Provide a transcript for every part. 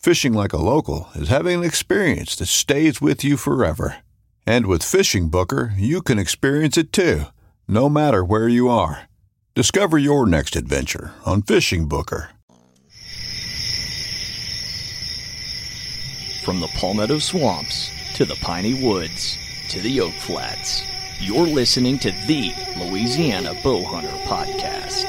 Fishing like a local is having an experience that stays with you forever. And with Fishing Booker, you can experience it too, no matter where you are. Discover your next adventure on Fishing Booker. From the Palmetto Swamps to the Piney Woods to the Oak Flats, you're listening to the Louisiana Bowhunter Podcast.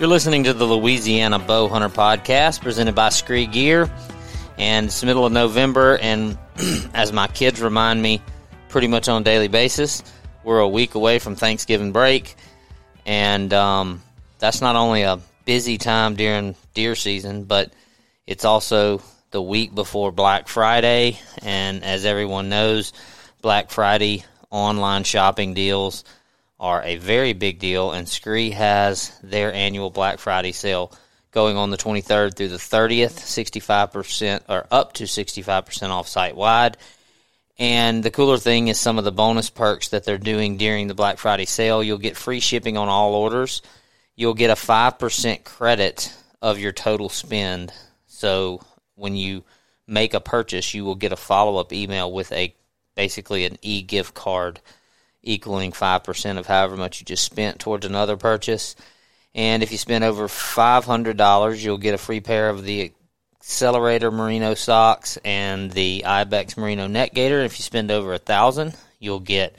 You're listening to the Louisiana Bow Hunter podcast presented by SKRE Gear. And it's the middle of November, and as my kids remind me pretty much on a daily basis, we're a week away from Thanksgiving break. And um, that's not only a busy time during deer season, but it's also the week before Black Friday. And as everyone knows, Black Friday online shopping deals are a very big deal, and SKRE has their annual Black Friday sale going on the 23rd through the 30th, 65% or up to 65% off site wide. And the cooler thing is some of the bonus perks that they're doing during the Black Friday sale. You'll get free shipping on all orders. You'll get a 5% credit of your total spend. So when you make a purchase, you will get a follow up email with a basically an e gift card equaling 5% of however much you just spent towards another purchase. And if you spend over $500, you'll get a free pair of the Accelerator Merino socks and the Ibex Merino neck gaiter. If you spend over a thousand, you'll get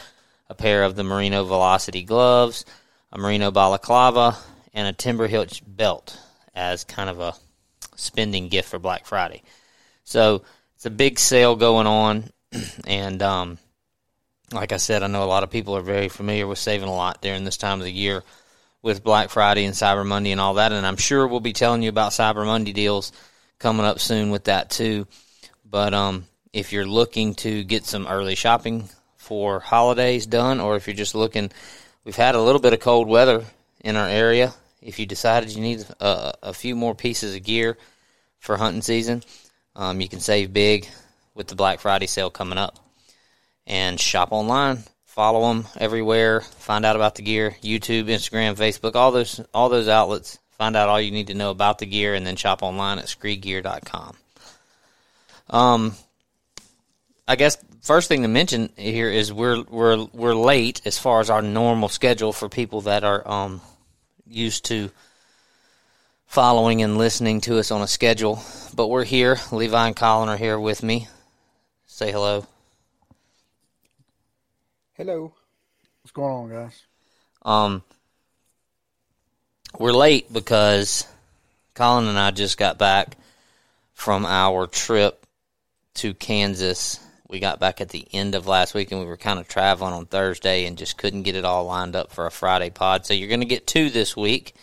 a pair of the Merino Velocity gloves, a Merino balaclava, and a Timber Hitch belt as kind of a spending gift for Black Friday. So it's a big sale going on, and um, like I said, I know a lot of people are very familiar with saving a lot during this time of the year with Black Friday and Cyber Monday and all that. And I'm sure we'll be telling you about Cyber Monday deals coming up soon with that too. But um, if you're looking to get some early shopping for holidays done, or if you're just looking, we've had a little bit of cold weather in our area. If you decided you need a, a few more pieces of gear for hunting season, um, you can save big with the Black Friday sale coming up and shop online. Follow them everywhere. Find out about the gear. YouTube, Instagram, Facebook, all those all those outlets. Find out all you need to know about the gear, and then shop online at skregear.com. Um, I guess first thing to mention here is we're we're we're late as far as our normal schedule for people that are um used to following and listening to us on a schedule. But we're here. Levi and Colin are here with me. Say hello. Hello. What's going on, guys? Um, we're late because Colin and I just got back from our trip to Kansas. We got back at the end of last week and we were kind of traveling on Thursday and just couldn't get it all lined up for a Friday pod. So you're going to get two this week.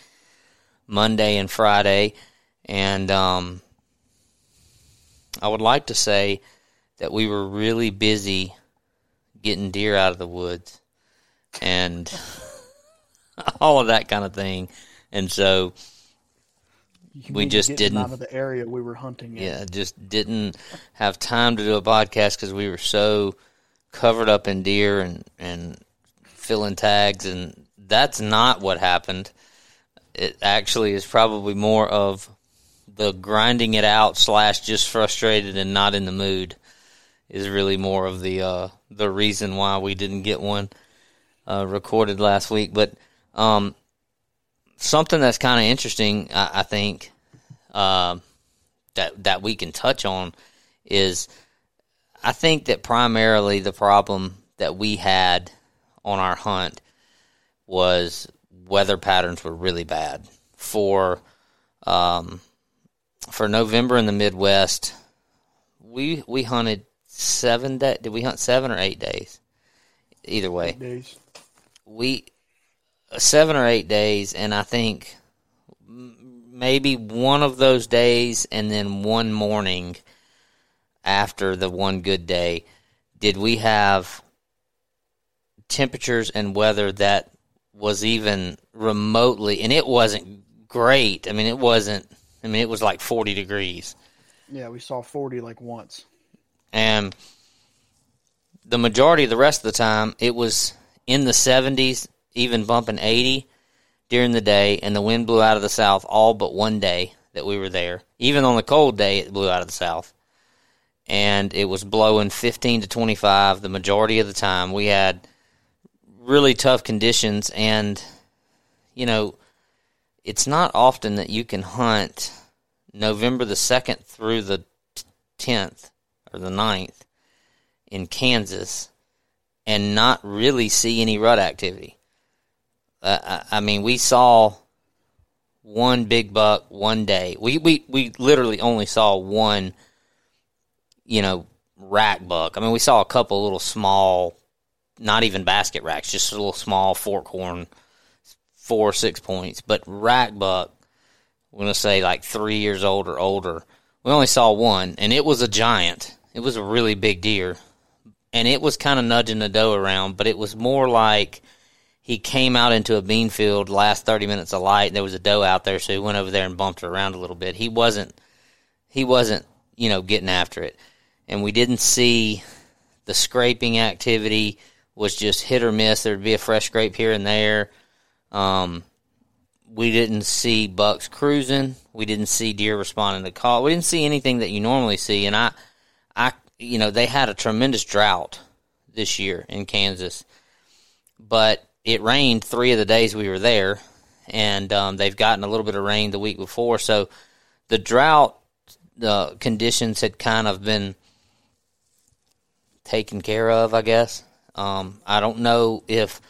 Monday and Friday, and um, I would like to say that we were really busy getting deer out of the woods and all of that kind of thing, and so We just didn't- out of the area we were hunting. in. yeah, just didn't have time to do a podcast because we were so covered up in deer and and filling tags, and that's not what happened. It actually is probably more of the grinding it out slash just frustrated and not in the mood is really more of the uh, the reason why we didn't get one uh, recorded last week. But um, something that's kind of interesting, I, I think. Um, that that we can touch on is I think that primarily the problem that we had on our hunt was weather patterns were really bad for um, for November in the Midwest. We we hunted seven day. Did we hunt seven or eight days? Either way, Days. we uh, seven or eight days, and I think m- maybe one of those days, and then one morning after the one good day, did we have temperatures and weather that was even remotely, and it wasn't great. I mean, it wasn't. I mean, it was like forty degrees Yeah, we saw 40 like once. And the majority of the rest of the time it was in the 70s even bumping 80 during the day and the wind blew out of the south all but one day that we were there. Even on the cold day it blew out of the south. And it was blowing 15 to 25 the majority of the time. We had really tough conditions and you know it's not often that you can hunt november the 2nd through the 10th or the 9th in Kansas and not really see any rut activity. Uh, I, I mean, we saw one big buck one day. We, we, we literally only saw one, you know, rack buck. I mean, we saw a couple little small, not even basket racks, just a little small fork horn, four or six points. But rack buck, we're going to say like three years old or older. We only saw one, and it was a giant. It was a really big deer, and it was kind of nudging the doe around, but it was more like he came out into a bean field last 30 minutes of light and there was a doe out there so he went over there and bumped her around a little bit. He wasn't he wasn't you know getting after it. And we didn't see the scraping activity was just hit or miss. There'd be a fresh scrape here and there. Um, we didn't see bucks cruising. We didn't see deer responding to call. We didn't see anything that you normally see. And i i you know they had a tremendous drought this year in kansas but it rained three of the days we were there, and um, they've gotten a little bit of rain the week before. So the drought the conditions had kind of been taken care of, I guess. Um, I don't know if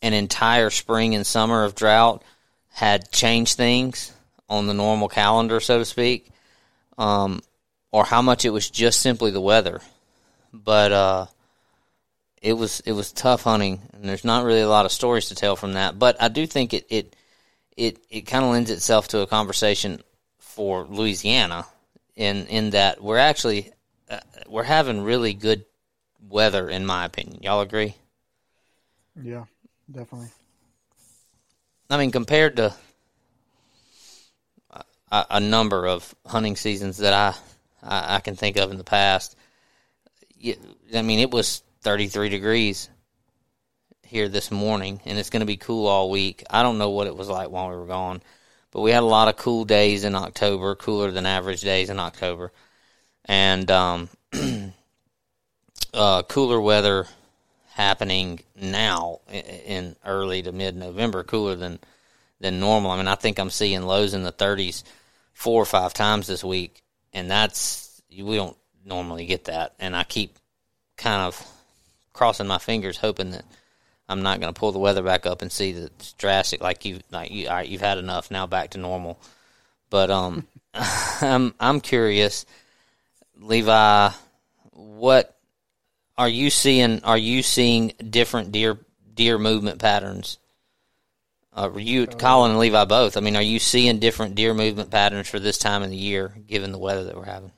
an entire spring and summer of drought had changed things on the normal calendar, so to speak, um, or how much it was just simply the weather. But uh, it was it was tough hunting, and there's not really a lot of stories to tell from that. But I do think it it it, it kind of lends itself to a conversation for Louisiana, in in that we're actually uh, we're having really good weather, in my opinion. Y'all agree? Yeah, definitely. I mean, compared to a, a number of hunting seasons that I, I I can think of in the past, I mean, it was 33 degrees here this morning, and it's going to be cool all week. I don't know what it was like while we were gone, but we had a lot of cool days in October, cooler than average days in October, and um, uh, cooler weather happening now in early to mid November, cooler than than normal. I mean, I think I'm seeing lows in the 30s four or five times this week, and that's we don't normally get that. And I keep kind of crossing my fingers, hoping that I'm not going to pull the weather back up and see that it's drastic. Like you, like you, all right, you've had enough now, back to normal. But um, I'm I'm curious, Levi, what are you seeing? Are you seeing different deer deer movement patterns Uh, you, Colin, and Levi both. I mean, are you seeing different deer movement patterns for this time of the year, given the weather that we're having?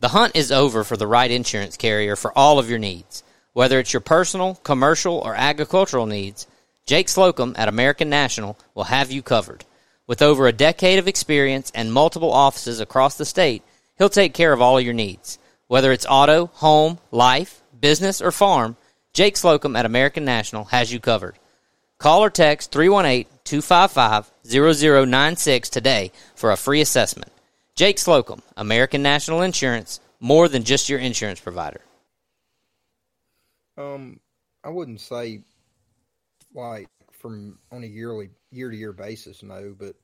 The hunt is over for the right insurance carrier for all of your needs. Whether it's your personal, commercial, or agricultural needs, Jake Slocum at American National will have you covered. With over a decade of experience and multiple offices across the state, he'll take care of all your needs. Whether it's auto, home, life, business, or farm, Jake Slocum at American National has you covered. Call or text 318 255 0096 today for a free assessment. Jake Slocum, American National Insurance, more than just your insurance provider. Um, I wouldn't say like from on a yearly year to year basis, no, but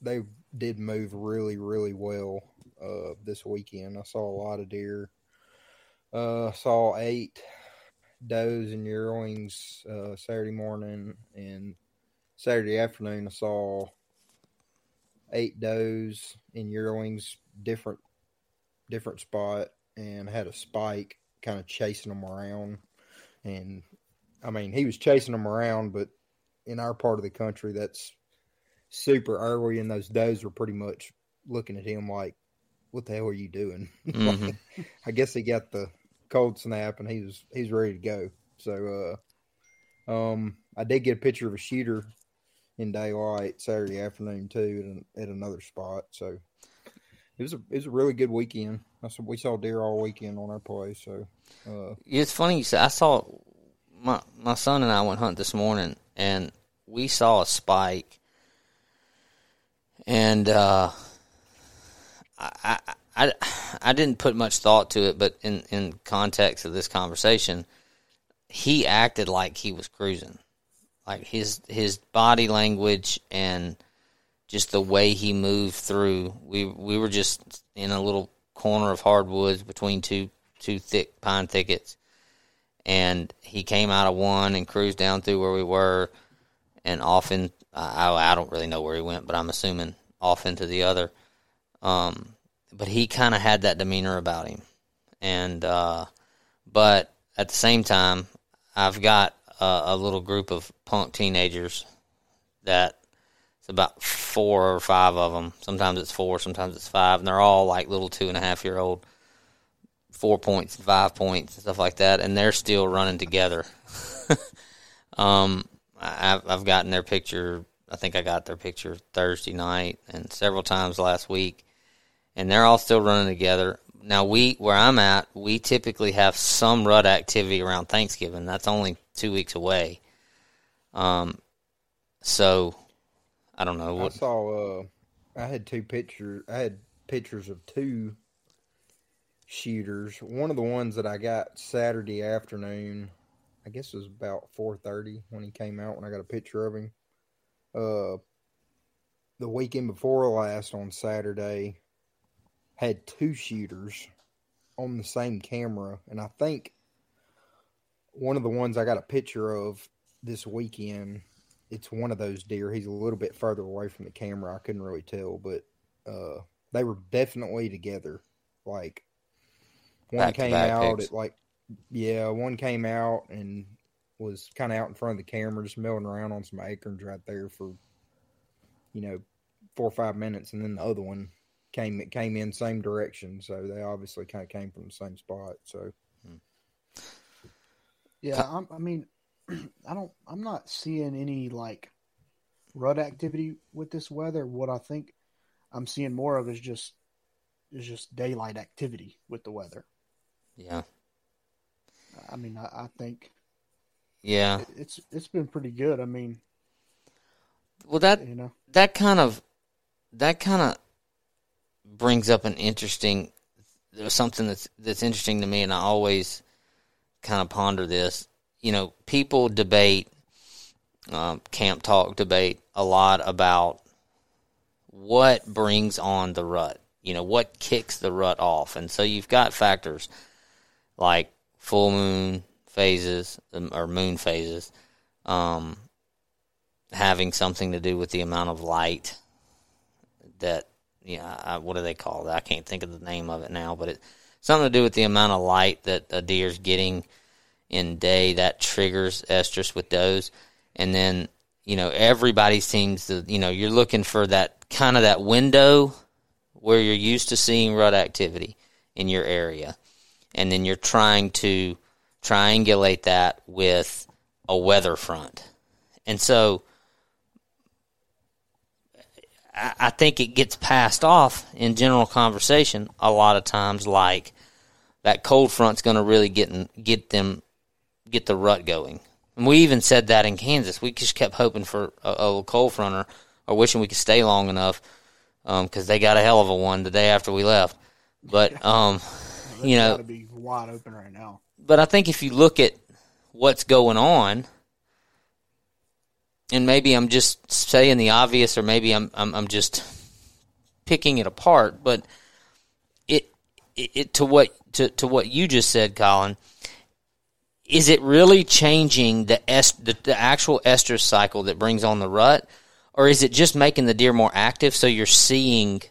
they did move really, really well uh this weekend. I saw a lot of deer. Uh saw eight does and yearlings uh Saturday morning and Saturday afternoon I saw eight does and yearlings different different spot and had a spike kind of chasing them around and I mean he was chasing them around but in our part of the country that's super early and those does were pretty much looking at him like what the hell are you doing Mhm. I guess he got the cold snap and he was he's ready to go so uh um I did get a picture of a shooter in daylight Saturday afternoon too at, at another spot so it was a it was a really good weekend. I saw, we saw deer all weekend on our place. So uh, It's funny you said. I saw my my son and I went hunt this morning, and we saw a spike, and uh, I, I I I didn't put much thought to it, but in in context of this conversation, he acted like he was cruising, like his his body language and just the way he moved through. We we were just in a little corner of hardwoods between two two thick pine thickets, and he came out of one and cruised down through where we were, and off in I I don't really know where he went, but I'm assuming off into the other. Um, but he kind of had that demeanor about him, and uh, but at the same time, I've got a, a little group of punk teenagers that it's about four or five of them. Sometimes it's four, sometimes it's five, and they're all like little two and a half year old, four points, five points, and stuff like that, and they're still running together. um, I've I've gotten their picture. I think I got their picture Thursday night and several times last week, and they're all still running together. Now we where I'm at, we typically have some rut activity around Thanksgiving. That's only two weeks away. Um, so I don't know What, I saw uh, I had two pictures. I had pictures of two shooters. One of the ones that I got Saturday afternoon, I guess it was about four thirty when he came out. When I got a picture of him, uh, the weekend before last on Saturday, had two shooters on the same camera, and I think one of the ones I got a picture of this weekend it's one of those deer. He's a little bit further away from the camera. I couldn't really tell, but uh, they were definitely together. Like one Back came out pics. at like yeah, one came out and was kind of out in front of the camera, just milling around on some acorns right there for you know four or five minutes, and then the other one came it came in same direction. So they obviously kind of came from the same spot. So hmm. Yeah, I'm, I mean, I don't. I'm not seeing any like rut activity with this weather. What I think I'm seeing more of is just is just daylight activity with the weather. Yeah, I mean, I, I think yeah. it- it's it's been pretty good. I mean, Well, that you know, that kind of that kind of brings up an interesting something that's that's interesting to me, and I always kind of ponder this. You know, people debate, um, camp talk debate a lot about what brings on the rut. You know, what kicks the rut off, and so you've got factors like full moon phases um, or moon phases. Um, having something to do with the amount of light that yeah I, what do they call that i can't think of the name of it now but it something to do with the amount of light that a deer's getting in day that triggers estrus with does and then you know, everybody seems to, you know, you're looking for that kind of that window where you're used to seeing rut activity in your area. And then you're trying to triangulate that with a weather front. And so I, think it gets passed off in general conversation a lot of times like that cold front's going to really get in, get them get the rut going. And we even said that in Kansas. We just kept hoping for a, a cold front or, or wishing we could stay long enough because um, they got a hell of a one the day after we left. But um, you know, be wide open right now. But I think if you look at what's going on, and maybe I'm just saying the obvious, or maybe I'm I'm, I'm just picking it apart, but it, it, it to what to, to what you just said, Colin is it really changing the, est- the, the actual estrus cycle that brings on the rut, or is it just making the deer more active so you're seeing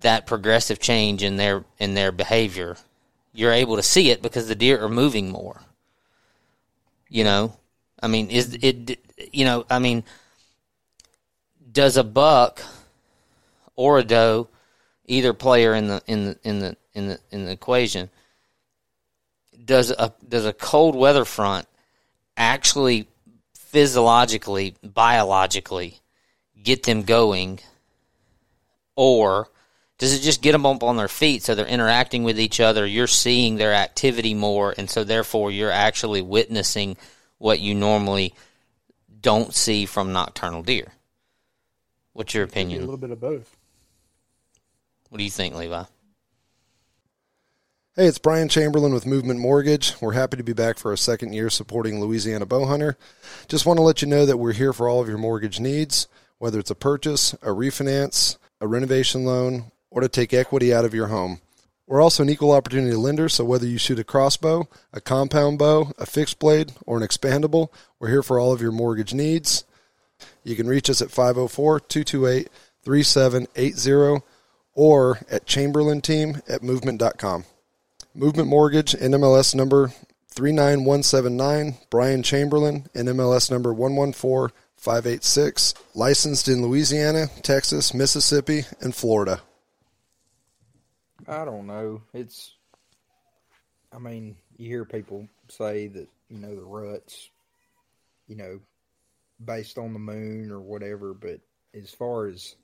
that progressive change in their in their behavior? You're able to see it because the deer are moving more. You know, I mean, is it? You know, I mean, does a buck or a doe, either player in the in the in the in the in the equation? does a does a cold weather front actually physiologically, biologically get them going, or does it just get them up on their feet so they're interacting with each other? You're seeing their activity more, and so therefore you're actually witnessing what you normally don't see from nocturnal deer. What's your opinion? A little bit of both. What do you think, Levi? Hey, it's Brian Chamberlain with Movement Mortgage. We're happy to be back for a second year supporting Louisiana Bowhunter. Just want to let you know that we're here for all of your mortgage needs, whether it's a purchase, a refinance, a renovation loan, or to take equity out of your home. We're also an equal opportunity lender, so whether you shoot a crossbow, a compound bow, a fixed blade, or an expandable, we're here for all of your mortgage needs. You can reach us at 504 228 3780 or at chamberlainteam at movement.com. Movement Mortgage, NMLS number 39179, Brian Chamberlain, NMLS number 114586, licensed in Louisiana, Texas, Mississippi, and Florida. I don't know. It's, I mean, you hear people say that, you know, the ruts, you know, based on the moon or whatever, but as far as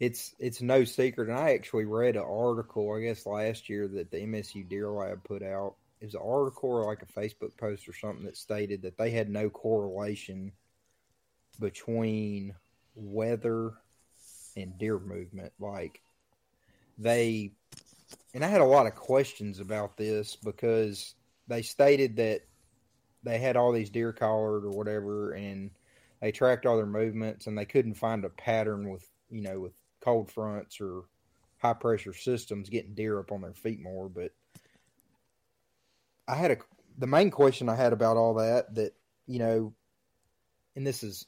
it's it's no secret. And I actually read an article, I guess last year, that the MSU Deer Lab put out. It was an article or like a Facebook post or something that stated that they had no correlation between weather and deer movement. Like they, and I had a lot of questions about this because they stated that they had all these deer collared or whatever, and they tracked all their movements, and they couldn't find a pattern with you know with cold fronts or high pressure systems getting deer up on their feet more. But I had a the main question I had about all that that you know, and this is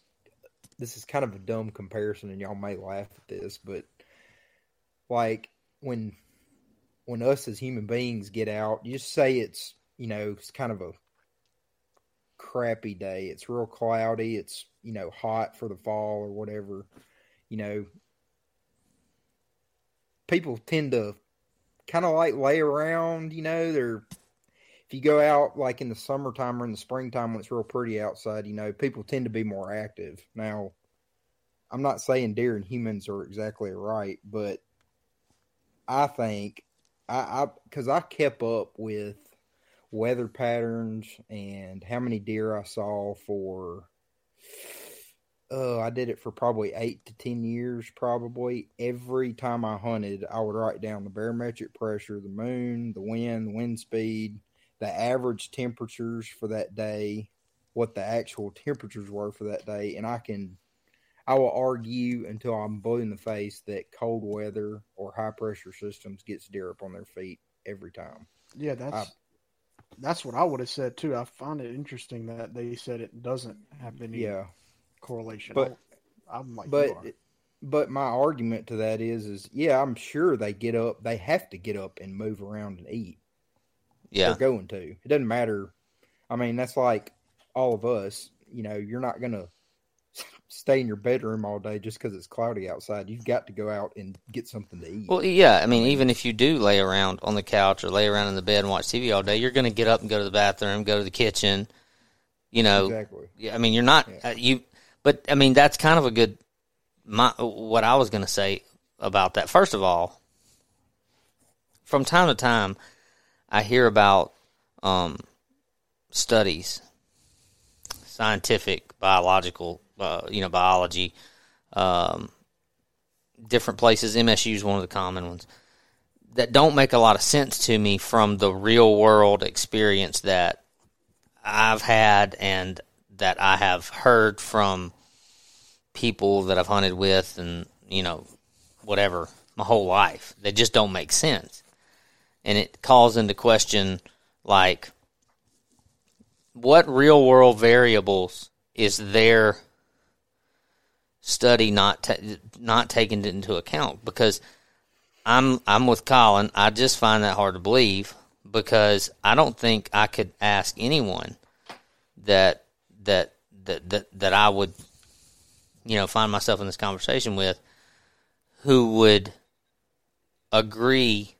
this is kind of a dumb comparison, and y'all may laugh at this, but like when when us as human beings get out, you just say it's you know it's kind of a crappy day. It's real cloudy. It's you know hot for the fall or whatever. You know, people tend to kind of like lay around, you know, they're if you go out like in the summertime or in the springtime when it's real pretty outside, you know, people tend to be more active. Now, I'm not saying deer and humans are exactly right, but I think I because I, I kept up with weather patterns and how many deer I saw for uh, I did it for probably eight to ten years. Probably every time I hunted, I would write down the barometric pressure, the moon, the wind, wind speed, the average temperatures for that day, what the actual temperatures were for that day, and I can, I will argue until I'm blue in the face that cold weather or high pressure systems gets deer up on their feet every time. Yeah, that's I, that's what I would have said too. I find it interesting that they said it doesn't have any. Yeah correlation. But I'm like, but but my argument to that is, is yeah, I'm sure they get up. They have to get up and move around and eat. Yeah, they're going to. It doesn't matter. I mean, that's like all of us. You know, you're not gonna stay in your bedroom all day just because it's cloudy outside. You've got to go out and get something to eat. Well, yeah. I mean, even if you do lay around on the couch or lay around in the bed and watch TV all day, you're going to get up and go to the bathroom, go to the kitchen. You know, exactly. Yeah, I mean, you're not Yeah. uh, you, but I mean, that's kind of a good. My what I was going to say about that. First of all, from time to time, I hear about um, studies, scientific, biological, uh, you know, biology, um, different places. MSU is one of the common ones that don't make a lot of sense to me from the real world experience that I've had and that I have heard from people that I've hunted with and, you know, whatever, my whole life. They just don't make sense. And it calls into question, like, what real world variables is their study not ta- not taken into account? Because I'm I'm with Colin. I just find that hard to believe because I don't think I could ask anyone that that that that, that I would you know find myself in this conversation with who would agree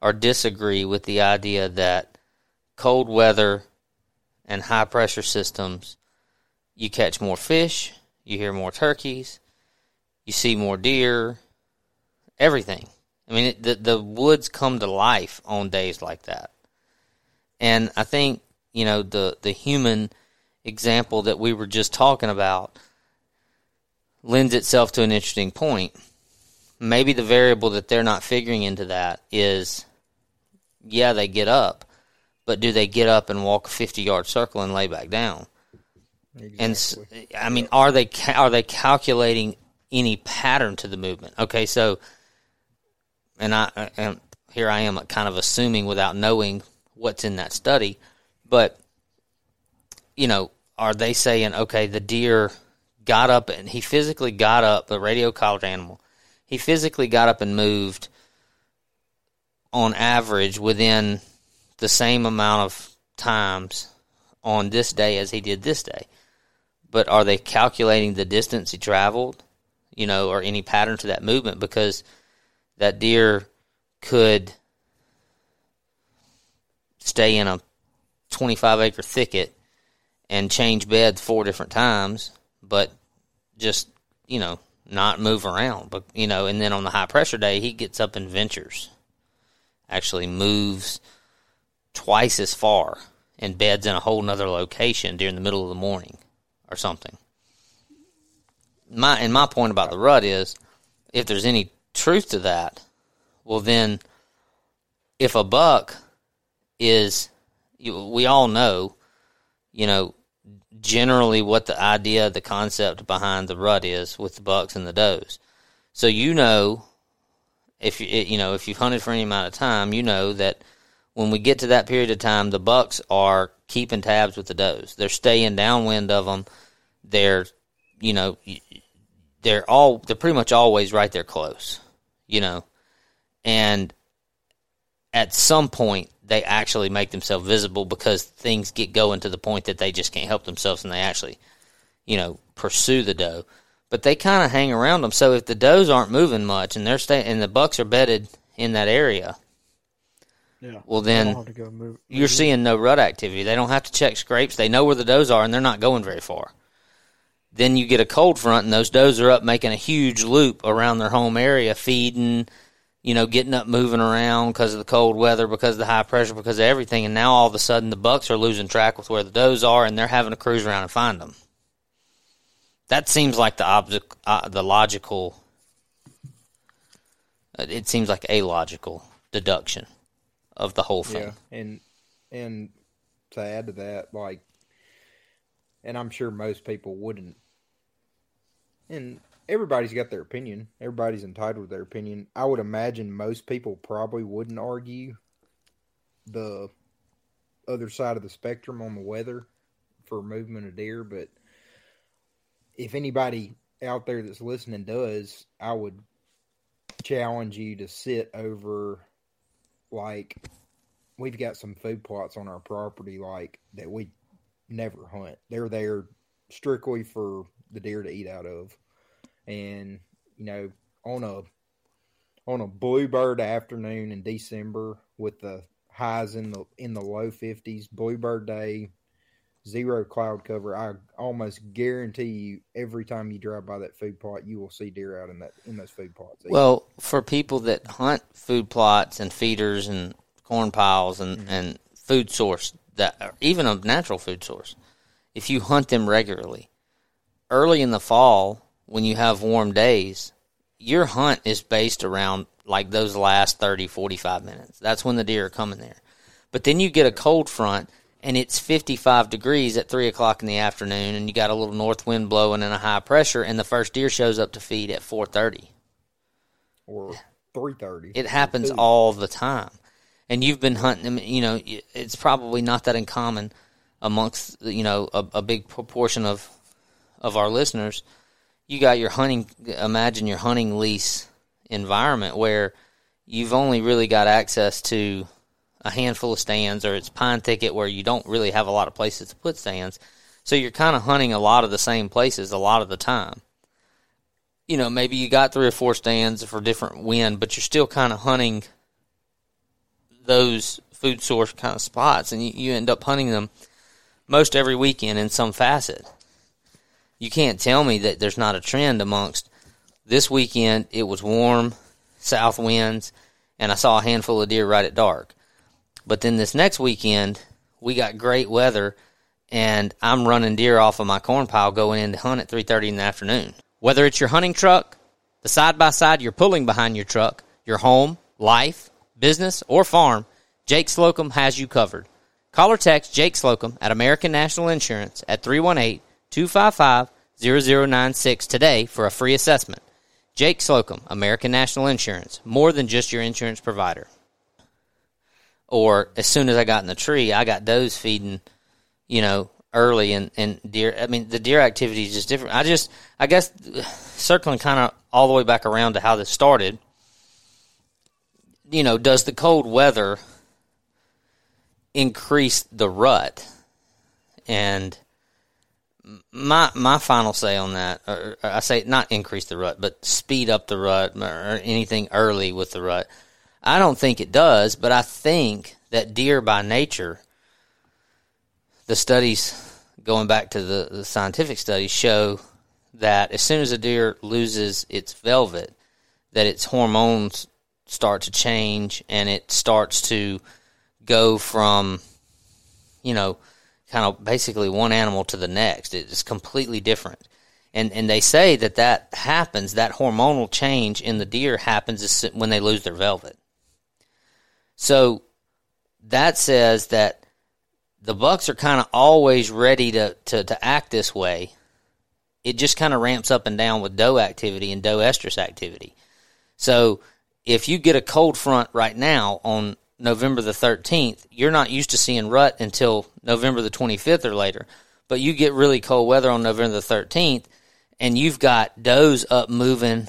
or disagree with the idea that cold weather and high pressure systems you catch more fish, you hear more turkeys, you see more deer, everything. I mean, it, the the woods come to life on days like that, and I think you know the the human example that we were just talking about lends itself to an interesting point. Maybe the variable that they're not figuring into that is, yeah, they get up, but do they get up and walk a fifty yard circle and lay back down? And. I mean, are they ca- are they calculating any pattern to the movement? Okay, so and I uh, and here I am kind of assuming without knowing what's in that study, but you know, are they saying okay, the deer got up and he physically got up, the radio collared animal, he physically got up and moved on average within the same amount of times on this day as he did this day. But are they calculating the distance he traveled, you know, or any pattern to that movement? Because that deer could stay in a 25 acre thicket and change beds four different times, but just, you know, not move around. But, you know, and then on the high pressure day, he gets up and ventures, actually moves twice as far and beds in a whole nother location during the middle of the morning or something. My and my point about the rut is if there's any truth to that, well then if a buck is we all know, you know, generally what the idea, the concept behind the rut is with the bucks and the does. So you know if you you know if you've hunted for any amount of time, you know that when we get to that period of time, the bucks are keeping tabs with the does. They're staying downwind of them. They're, you know, they're all they're pretty much always right there close, you know, and at some point they actually make themselves visible because things get going to the point that they just can't help themselves and they actually, you know, pursue the doe. But they kind of hang around them. So if the does aren't moving much and they're staying and the bucks are bedded in that area, Yeah. well then go move. you're seeing no rut activity. They don't have to check scrapes. They know where the does are, and they're not going very far. Then you get a cold front, and those does are up making a huge loop around their home area, feeding, you know, getting up, moving around because of the cold weather, because of the high pressure, because of everything. And now all of a sudden, the bucks are losing track with where the does are, and they're having to cruise around and find them. That seems like the object, uh, the logical. It seems like a logical deduction of the whole thing. Yeah, and and to add to that, like, and I'm sure most people wouldn't, and everybody's got their opinion. Everybody's entitled to their opinion. I would imagine most people probably wouldn't argue the other side of the spectrum on the weather for movement of deer, but if anybody out there that's listening does, I would challenge you to sit over like we've got some food plots on our property like that we never hunt. They're there strictly for the deer to eat out of. And you know, on a on a bluebird afternoon in December with the highs in the in the low fifties, bluebird day, zero cloud cover. I almost guarantee you, every time you drive by that food plot, you will see deer out in that in those food plots. Well, for people that hunt food plots and feeders and corn piles and, Mm-hmm. and food source that even a natural food source, if you hunt them regularly, early in the fall when you have warm days, your hunt is based around like those last 30, 45 minutes. That's when the deer are coming there. But then you get a cold front and it's 55 degrees at 3 o'clock in the afternoon and you got a little north wind blowing and a high pressure and the first deer shows up to feed at 4.30 or three thirty. it happens all the time. And you've been hunting them you know it's probably not that uncommon amongst you know a, a big proportion of of our listeners. You got your hunting imagine your hunting lease environment where you've only really got access to a handful of stands or it's pine thicket where you don't really have a lot of places to put stands so you're kind of hunting a lot of the same places a lot of the time you know, maybe you got three or four stands for different wind, but you're still kind of hunting those food source kind of spots, and you, you end up hunting them most every weekend in some facet. You can't tell me that there's not a trend amongst this weekend. It was warm, south winds, and I saw a handful of deer right at dark. But then this next weekend, we got great weather, and I'm running deer off of my corn pile going in to hunt at 3:30 in the afternoon. Whether it's your hunting truck, the side by side you're pulling behind your truck, your home, life, business, or farm, Jake Slocum has you covered. Call or text Jake Slocum at American National Insurance at 318 255 0096 today for a free assessment. Jake Slocum, American National Insurance, more than just your insurance provider. Or as soon as I got in the tree, I got does feeding, you know, early and, and deer. I mean, the deer activity is just different. I just, I guess, circling kind of all the way back around to how this started. You know, does the cold weather increase the rut? And my my final say on that, or I say not increase the rut, but speed up the rut or anything early with the rut. I don't think it does, but I think that deer by nature, the studies going back to the, the scientific studies show that as soon as a deer loses its velvet, that its hormones start to change and it starts to go from, you know, kind of basically one animal to the next. It's completely different. And, and they say that that happens, that hormonal change in the deer happens when they lose their velvet. So that says that the bucks are kind of always ready to, to, to act this way. It just kind of ramps up and down with doe activity and doe estrus activity. So if you get a cold front right now on November the 13th, you're not used to seeing rut until November the 25th or later. But you get really cold weather on November the 13th, and you've got does up moving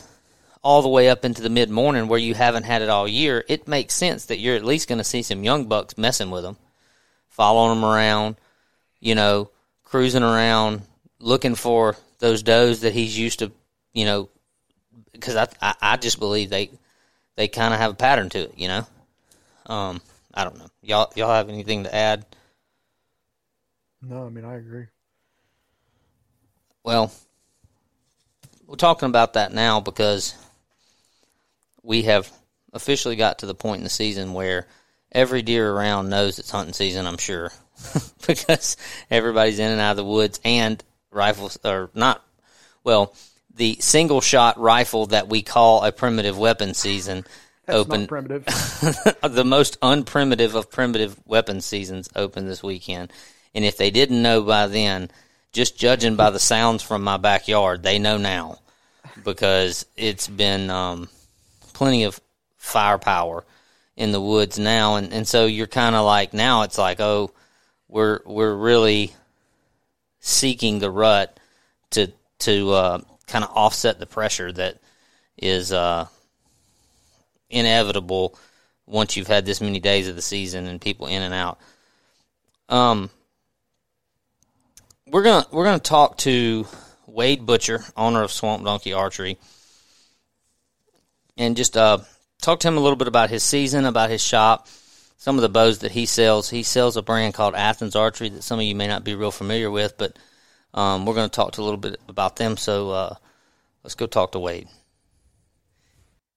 all the way up into the mid morning where you haven't had it all year. It makes sense that you're at least going to see some young bucks messing with them, following them around, you know, cruising around, looking for those does that he's used to, you know, because I, I I just believe they they kind of have a pattern to it, you know. Um, I don't know. Y'all y'all have anything to add? No, I mean I agree. Well, we're talking about that now because we have officially got to the point in the season where every deer around knows it's hunting season, I'm sure. because everybody's in and out of the woods and rifles are not well, the single shot rifle that we call a primitive weapon season That's open primitive. the most unprimitive of primitive weapon seasons open this weekend. And if they didn't know by then, just judging by the sounds from my backyard, they know now because it's been um, plenty of firepower in the woods now, and, and so you're kind of like now it's like oh we're we're really seeking the rut to to uh, kind of offset the pressure that is uh, inevitable once you've had this many days of the season and people in and out. Um, we're gonna we're gonna talk to Wade Butcher, owner of Swamp Donkey Archery, and just uh, talk to him a little bit about his season, about his shop, some of the bows that he sells. He sells a brand called Athens Archery that some of you may not be real familiar with, but um, we're going to talk to a little bit about them. So uh, let's go talk to Wade.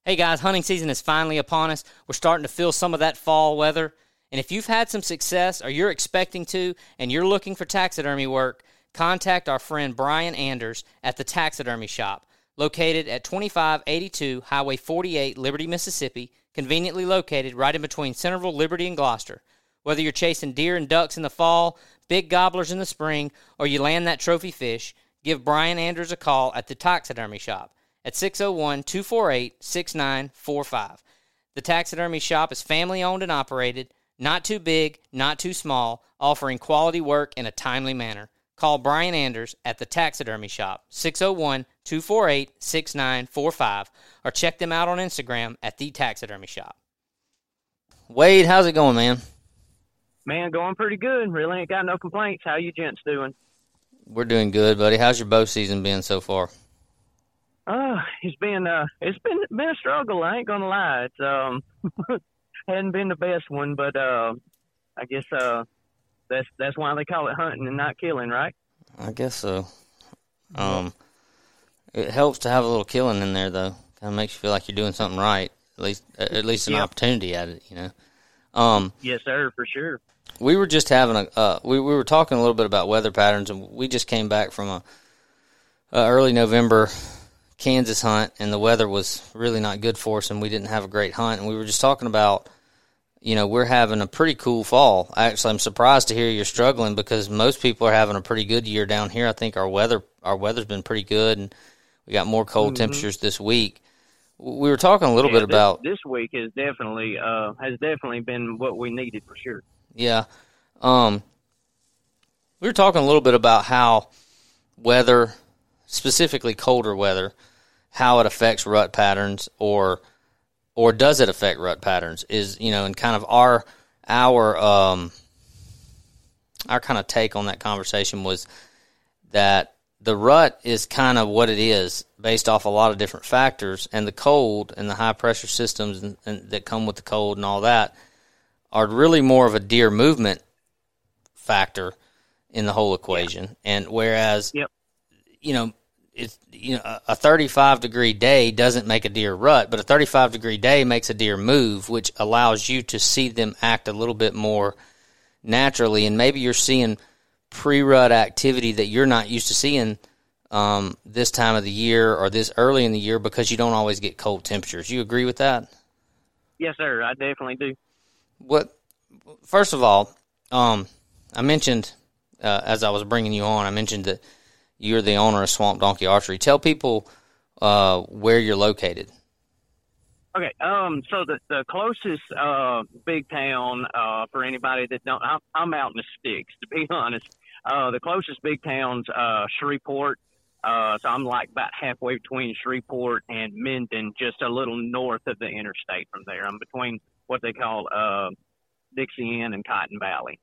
Hey guys, hunting season is finally upon us. We're starting to feel some of that fall weather. And if you've had some success or you're expecting to and you're looking for taxidermy work, contact our friend Brian Anders at the Taxidermy Shop, located at 2582 Highway 48, Liberty, Mississippi, conveniently located right in between Centreville, Liberty, and Gloster. Whether you're chasing deer and ducks in the fall, big gobblers in the spring, or you land that trophy fish, give Brian Anders a call at the Taxidermy Shop at 601 248 6945. The Taxidermy Shop is family owned and operated not too big, not too small, offering quality work in a timely manner. Call Brian Anders at the Taxidermy Shop, 601 248 6945, or check them out on Instagram at The Taxidermy Shop. Wade, how's it going, man? Man, going pretty good. Really ain't got no complaints. How you gents doing? We're doing good, buddy. How's your bow season been so far? Uh, it's been uh it's been been a struggle, I ain't gonna lie. It's um hadn't been the best one, but uh, I guess uh, that's that's why they call it hunting and not killing, right? I guess so. Um, it helps to have a little killing in there, though. Kind of makes you feel like you're doing something right. At least, at least an Yep. opportunity at it, you know. Um, Yes, sir, for sure. we were just having a uh, we we were talking a little bit about weather patterns, and we just came back from a, a early November Kansas hunt, and the weather was really not good for us, and we didn't have a great hunt. And we were just talking about, you know, we're having a pretty cool fall. Actually, I'm surprised to hear you're struggling because most people are having a pretty good year down here. I think our weather our weather's been pretty good, and we got more cold temperatures this week. We were talking a little Yeah, bit this, about this week is definitely uh has definitely been what we needed for sure. Yeah. Um, we were talking a little bit about how weather, specifically colder weather, how it affects rut patterns or or does it affect rut patterns is you know and kind of our our um our kind of take on that conversation was that the rut is kind of what it is based off a lot of different factors and the cold and the high pressure systems and, and that come with the cold and all that are really more of a deer movement factor in the whole equation. And whereas, Yep. you know, it's you know a- a 35 degree day doesn't make a deer rut, but a 35 degree day makes a deer move, which allows you to see them act a little bit more naturally. And maybe you're seeing pre rut activity that you're not used to seeing um, this time of the year or this early in the year because you don't always get cold temperatures. You agree with that? Yes, sir, I definitely do. what first of all um i mentioned uh, as i was bringing you on i mentioned that you're the owner of swamp donkey archery tell people uh where you're located Okay, um, so the the closest uh big town uh for anybody that don't, I'm, I'm out in the sticks to be honest. Uh, the closest big town's uh Shreveport. Uh, so I'm like about halfway between Shreveport and Minden, just a little north of the interstate from there. I'm between what they call uh Dixie Inn and Cotton Valley.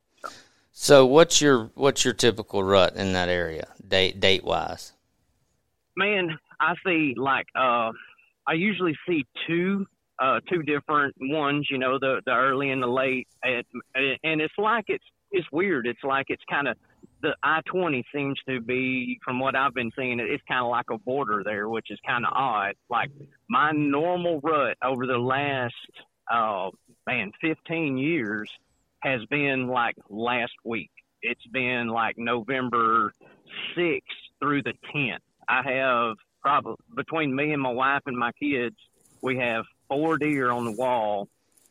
so what's your what's your typical rut in that area date date wise man, I see like uh I usually see two uh two different ones, you know, the the early and the late and and it's like it's it's weird. It's like it's kind of the I twenty seems to be, from what I've been seeing, it's kind of like a border there, which is kind of odd. Like my normal rut over the last, uh, man, fifteen years has been like last week. It's been like November sixth through the tenth. I have probably between me and my wife and my kids, we have four deer on the wall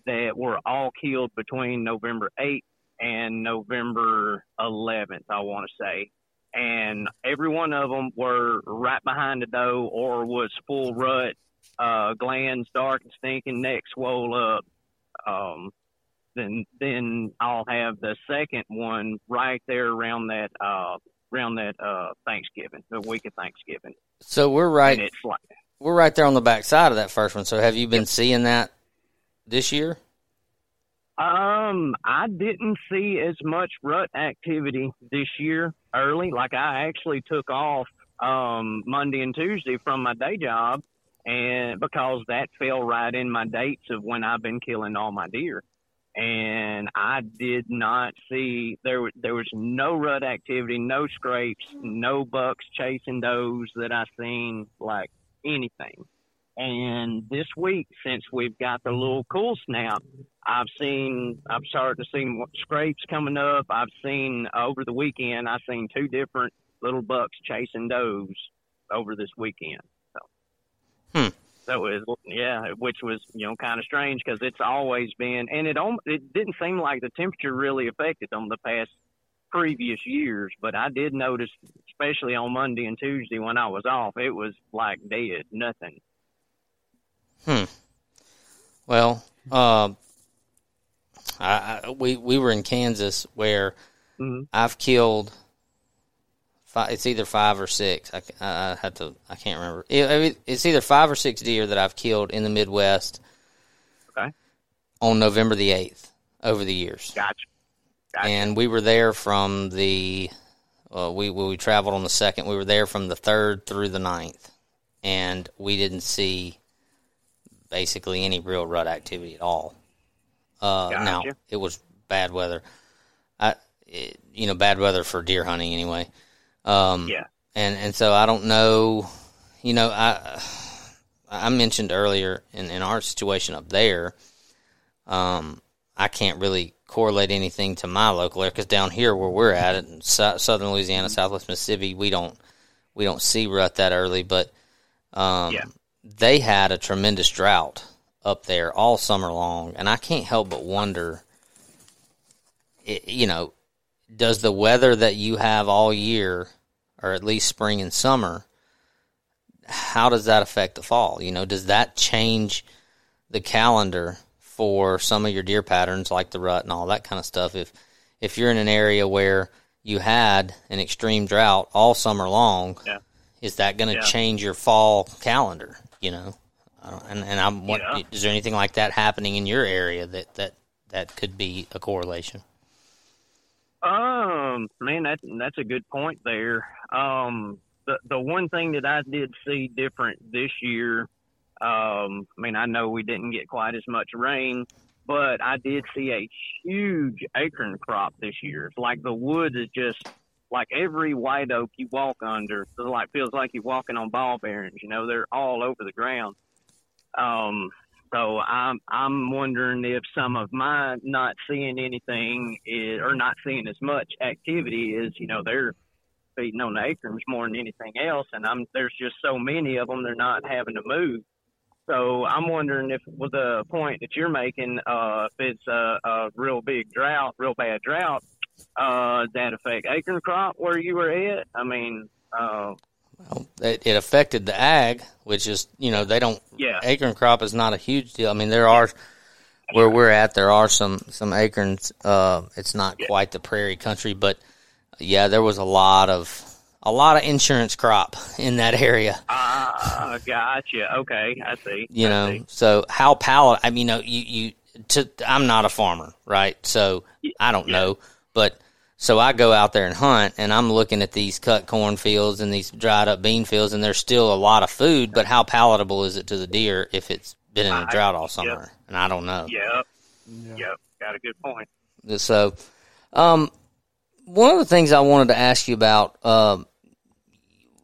that were all killed between November 8th and November 11th, I want to say. And every one of them were right behind the doe or was full rut, uh, glands dark and stinking, neck swole up. Um, then, then I'll have the second one right there around that, uh, around that, uh, Thanksgiving, the week of Thanksgiving. so we're right it's like, we're right there on the back side of that first one so have you been seeing that this year Um, I didn't see as much rut activity this year early. Like I actually took off um, Monday and Tuesday from my day job, and because that fell right in my dates of when I've been killing all my deer, and I did not see there there was no rut activity, no scrapes, no bucks chasing does that I seen like anything. And this week, since we've got the little cool snap, I've seen, I've started to see scrapes coming up. I've seen over the weekend, I've seen two different little bucks chasing does over this weekend. So, Hmm. so it was, yeah, which was you know kind of strange because it's always been, and it it didn't seem like the temperature really affected them the past previous years, but I did notice, especially on Monday and Tuesday when I was off, it was like dead, nothing. Hmm. Well, uh, I, I, we we were in Kansas where Mhm. I've killed. Five, it's either five or six. I, I, I had to. I can't remember. It- it's either five or six deer that I've killed in the Midwest. Okay. On November the eighth, over the years, Gotcha. Gotcha. and we were there from the. Uh, we we traveled on the second. We were there from the third through the ninth, and we didn't see basically any real rut activity at all. Uh, Now it was bad weather. I, it, you know, bad weather for deer hunting anyway. Um, Yeah. and and so I don't know. You know, I I mentioned earlier in in our situation up there. Um, I can't really correlate anything to my local area because down here where we're at in sou- southern Louisiana, Southwest Mississippi, we don't we don't see rut that early, but um, Yeah. they had a tremendous drought up there all summer long, and I can't help but wonder, you know, does the weather that you have all year, or at least spring and summer, how does that affect the fall? You know, does that change the calendar for some of your deer patterns, like the rut and all that kind of stuff? If if you're in an area where you had an extreme drought all summer long, Yeah. is that going to Yeah. change your fall calendar? You know, I don't, and and I'm what Yeah. is there anything like that happening in your area that that that could be a correlation? Um, man, that that's a good point there. Um, the the one thing that I did see different this year, um, I mean, I know we didn't get quite as much rain, but I did see a huge acorn crop this year. It's like the woods is just like every white oak you walk under, it like feels like you're walking on ball bearings. You know, they're all over the ground. Um, so I'm I'm wondering if some of my not seeing anything is, or not seeing as much activity is, you know, they're feeding on the acorns more than anything else, and I'm there's just so many of them they're not having to move. So I'm wondering if, with the point that you're making, uh, if it's a, a real big drought, real bad drought, uh, that affect acorn crop where you were at? I mean, uh, Well, it, it affected the ag, which is you know they don't yeah, acorn crop is not a huge deal. I mean, there are where we're at, there are some some acorns. Uh, it's not quite the prairie country, but yeah, there was a lot of a lot of insurance crop in that area. ah, gotcha. Okay, I see. You I know, see. so how pallet? I mean, you know, you you. To, I'm not a farmer, right? So I don't know, but so I go out there and hunt, and I'm looking at these cut corn fields and these dried up bean fields, and there's still a lot of food. But how palatable is it to the deer if it's been in a drought all yep. summer? And I don't know. Yep, Yeah. yep. Got a good point. So, um, one of the things I wanted to ask you about, um,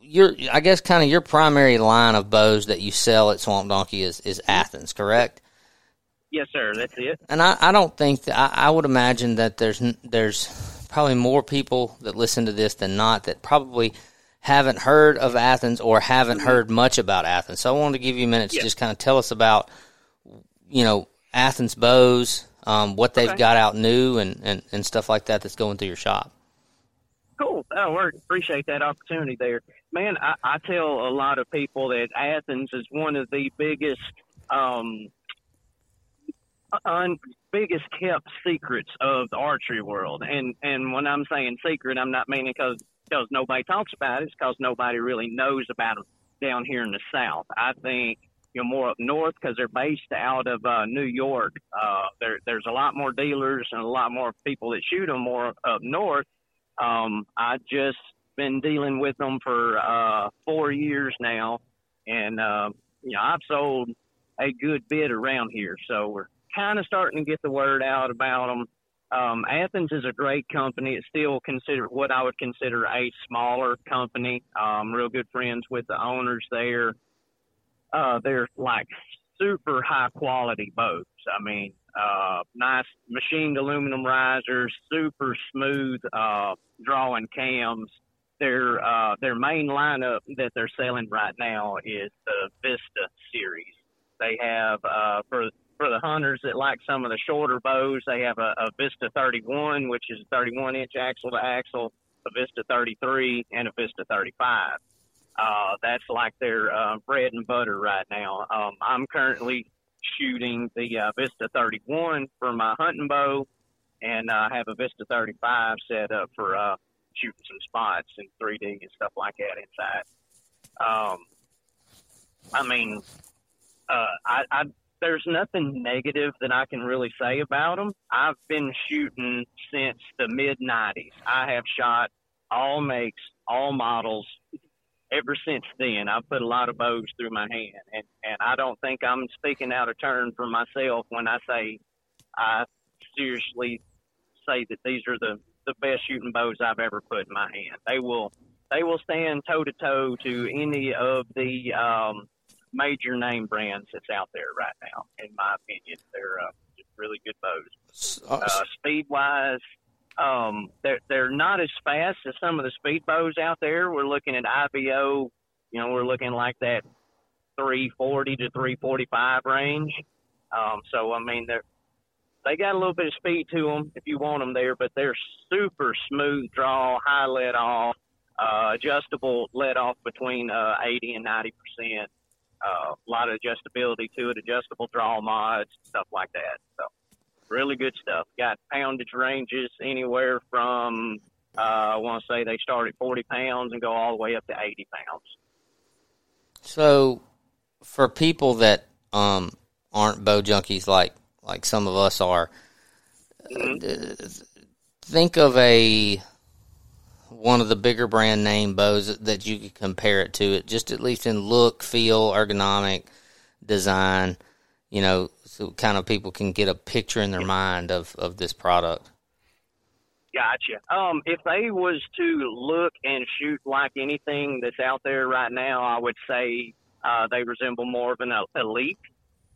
your, I guess, kind of your primary line of bows that you sell at Swamp Donkey is, is Athens, correct? Yes, sir. That's it. And I, I don't think that I, I would imagine that there's there's probably more people that listen to this than not that probably haven't heard of Athens or haven't heard much about Athens. So I wanted to give you a minute to Yeah. just kind of tell us about, you know, Athens bows, um, what they've Okay. got out new, and, and, and stuff like that that's going through your shop. Cool. That'll work. Appreciate that opportunity there. Man, I, I tell a lot of people that Athens is one of the biggest, um, un, biggest kept secrets of the archery world. And, and when I'm saying secret, I'm not meaning because because nobody talks about it. It's because nobody really knows about it down here in the South. I think you're more up north because they're based out of uh, New York. Uh, there, there's a lot more dealers and a lot more people that shoot them more up north. Um, I just been dealing with them for uh, four years now, and uh, you know I've sold a good bit around here, so we're kind of starting to get the word out about them. Um, Athens is a great company. It's still considered what I would consider a smaller company. Um, real good friends with the owners there. Uh, they're like super high quality boats. I mean, uh, nice machined aluminum risers, super smooth uh, drawing cams. Their uh, their main lineup that they're selling right now is the Vista series. They have uh, for for the hunters that like some of the shorter bows, they have a, a Vista 31, which is a 31 inch axle to axle, a Vista 33, and a Vista 35. Uh, that's like their uh, bread and butter right now. Um, I'm currently shooting the uh, Vista 31 for my hunting bow, and I have a Vista 35 set up for uh, shooting some spots in 3D and stuff like that inside. Um, I mean, uh, I, I there's nothing negative that I can really say about them. I've been shooting since the mid 90s. I have shot all makes, all models ever since then. I've put a lot of bows through my hand, and and I don't think I'm speaking out of turn for myself when I say I seriously say that these are the the best shooting bows I've ever put in my hand. They will they will stand toe to toe to any of the um, major name brands that's out there right now. In my opinion, they're uh, just really good bows. Uh, Uh, speed wise, um, they're they're not as fast as some of the speed bows out there. We're looking at IBO. You know, we're looking like that 340 to 345 range. Um, so I mean, they're they got a little bit of speed to them if you want them there, but they're super smooth draw, high let off, uh, adjustable let off between uh, 80 and 90 percent. Uh, a lot of adjustability to it, adjustable draw mods, stuff like that. So really good stuff. Got poundage ranges anywhere from uh, I want to say they start at 40 pounds and go all the way up to 80 pounds. So, for people that um, aren't bow junkies like like some of us are, uh, think of a one of the bigger brand name bows that you could compare it to. It just at least in look, feel, ergonomic, design. You know, so kind of people can get a picture in their mind of of this product. Gotcha. Um, if they was to look and shoot like anything that's out there right now, I would say uh, they resemble more of an elite.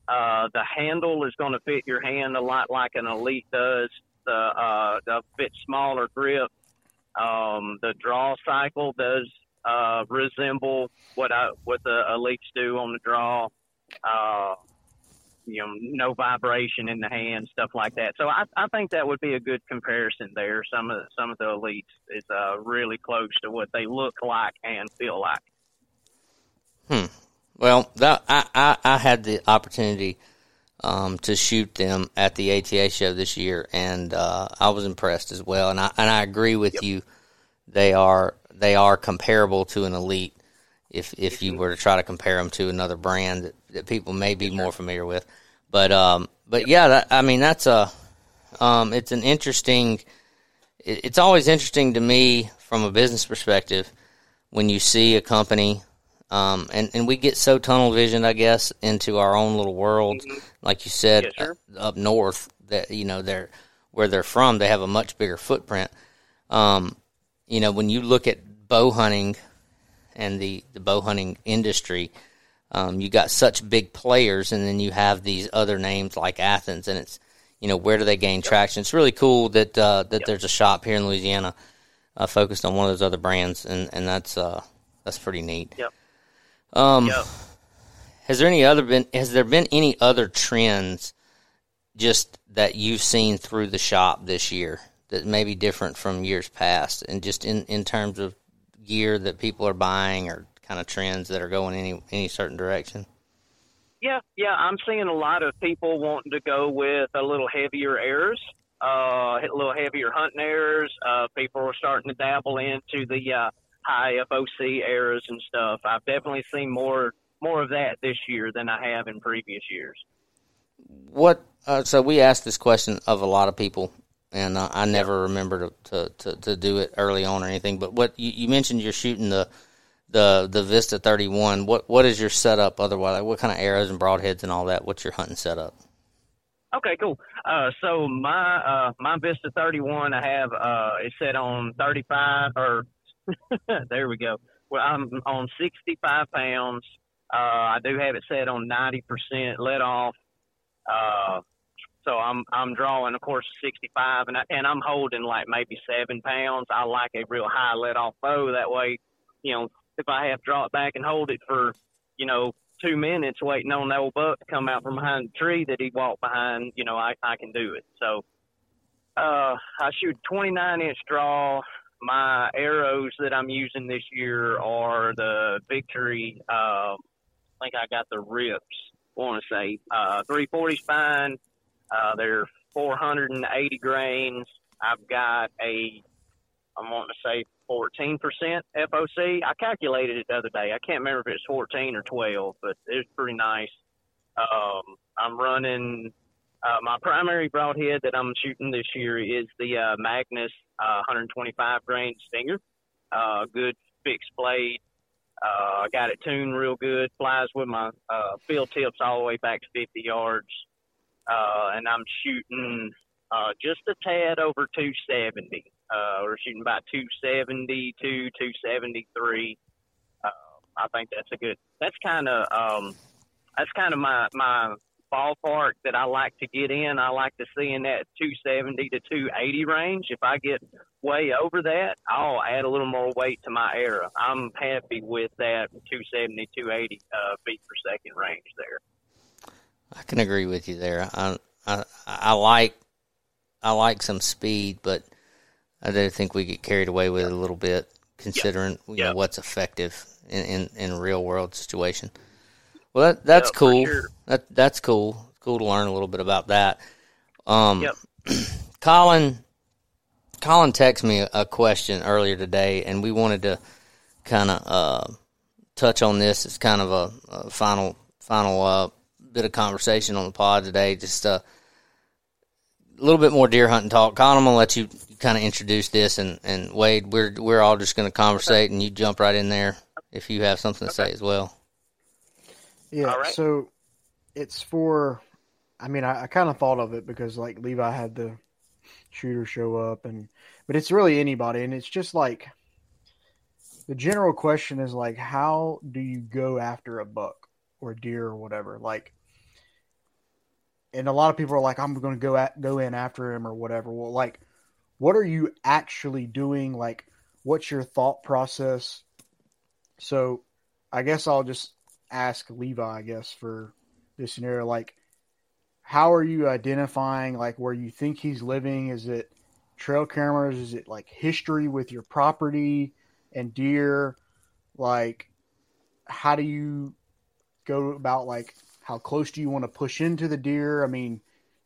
Uh, the handle is going to fit your hand a lot like an elite does. The uh, smaller grip. Um, the draw cycle does uh, resemble what I what the elites do on the draw. Uh, you know, no vibration in the hand, stuff like that. So I, I think that would be a good comparison there. Some of the, some of the elites is uh, really close to what they look like and feel like. Hmm. Well, that I, I, I had the opportunity um, to shoot them at the ATA show this year, and uh, I was impressed as well. And I and I agree with you. They are they are comparable to an elite. If if you were to try to compare them to another brand that, that people may be more familiar with, but um, but yeah, that, I mean that's a um, it's an interesting. It, it's always interesting to me from a business perspective when you see a company um, and and we get so tunnel visioned, I guess, into our own little world. Like you said, Yes, uh, up north, that you know they're where they're from, they have a much bigger footprint. Um, you know, when you look at bow hunting and the the bow hunting industry, um, you got such big players, and then you have these other names like Athens, and it's you know where do they gain traction? It's really cool that uh, that there's a shop here in Louisiana uh, focused on one of those other brands, and and that's uh, that's pretty neat. Yep. Um, has there any other been? Has there been any other trends just that you've seen through the shop this year that may be different from years past, and just in in terms of gear that people are buying or kind of trends that are going any any certain direction? Yeah, yeah, I'm seeing a lot of people wanting to go with a little heavier airs, uh, a little heavier hunting airs. Uh, people are starting to dabble into the uh, high FOC airs and stuff. I've definitely seen more more of that this year than I have in previous years. What? Uh, so we asked this question of a lot of people and uh, I never remember to, to, to, to, do it early on or anything. But what you, you mentioned, you're shooting the the the Vista 31. What what is your setup otherwise? Like what kind of arrows and broadheads and all that? What's your hunting setup? Okay, cool. Uh, so my uh, my Vista 31, I have uh, it's set on 35 or there we go. Well, I'm on 65 pounds. Uh, I do have it set on 90% let off. Uh, so I'm I'm drawing, of course, 65, and I, and I'm holding like maybe seven pounds. I like a real high let off bow. That way, you know, if I have to draw it back and hold it for, you know, two minutes waiting on the old buck to come out from behind the tree that he walked behind, you know, I I can do it. So, uh, I shoot 29 inch draw. My arrows that I'm using this year are the Victory. Uh, I think I got the Rips. Want to say uh, 340 spine uh, they're 480 grains. I've got a, I'm wanting to say 14% FOC. I calculated it the other day. I can't remember if it's 14 or 12, but it's pretty nice. Um, I'm running uh, my primary broadhead that I'm shooting this year is the uh, Magnus uh, 125 grain Stinger. Uh, good fixed blade. Uh, I got it tuned real good. Flies with my uh, field tips all the way back to 50 yards uh, and I'm shooting uh, just a tad over 270. Uh, we're shooting about 272, 273. Uh, I think that's a good. That's kind of um, that's kind of my my ballpark that I like to get in. I like to see in that 270 to 280 range. If I get way over that, I'll add a little more weight to my arrow. I'm happy with that 270, 280 uh, feet per second range there. I can agree with you there. I, I I like I like some speed, but I do think we get carried away with it a little bit, considering yep. you know what's effective in, in, in a real world situation. Well, that, that's cool. Sure. That that's cool. cool to learn a little bit about that. Um, yep. Colin, Colin texted me a, question earlier today, and we wanted to kind of uh, touch on this. It's kind of a, a final final uh, bit of conversation on the pod today. Just uh, a little bit more deer hunting talk. Colin, I'm gonna let you kind of introduce this, and, and Wade, we're we're all just gonna conversate, and you jump right in there if you have something to okay. say as well. Yeah. Right. So it's for. I mean, I, I kind of thought of it because like Levi had the shooter show up, and but it's really anybody, and it's just like the general question is like, how do you go after a buck or deer or whatever? Like, and a lot of people are like, I'm going to go at go in after him or whatever. Well, like, what are you actually doing? Like, what's your thought process? So, I guess I'll just ask Levi. I guess for this scenario, like, how are you identifying like where you think he's living? Is it trail cameras? Is it like history with your property and deer? Like, how do you go about like how close do you want to push into the deer? I mean,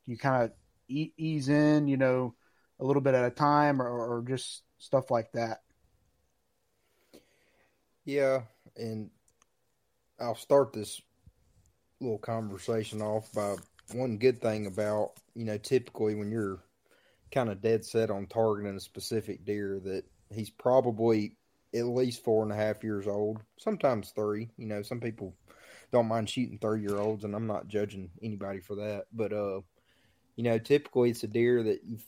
you kind of ease in, you know, a little bit at a time, or, or just stuff like that. Yeah, and I'll start this little conversation off by one good thing about you know typically when you're kind of dead set on targeting a specific deer that he's probably at least four and a half years old, sometimes three. You know, some people don't mind shooting 30 year olds, and I'm not judging anybody for that. But, uh, you know, typically it's a deer that you've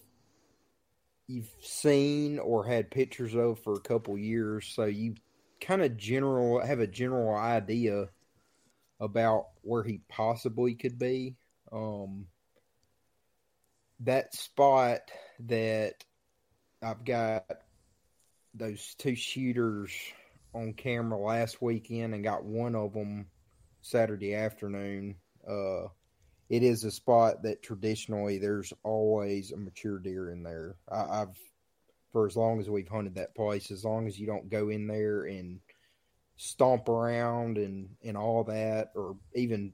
you've seen or had pictures of for a couple years, so you kind of general have a general idea about where he possibly could be. Um, that spot that I've got those two shooters on camera last weekend and got one of them Saturday afternoon. Uh, it is a spot that traditionally there's always a mature deer in there. I, have for as long as we've hunted that place, as long as you don't go in there and stomp around and and all that, or even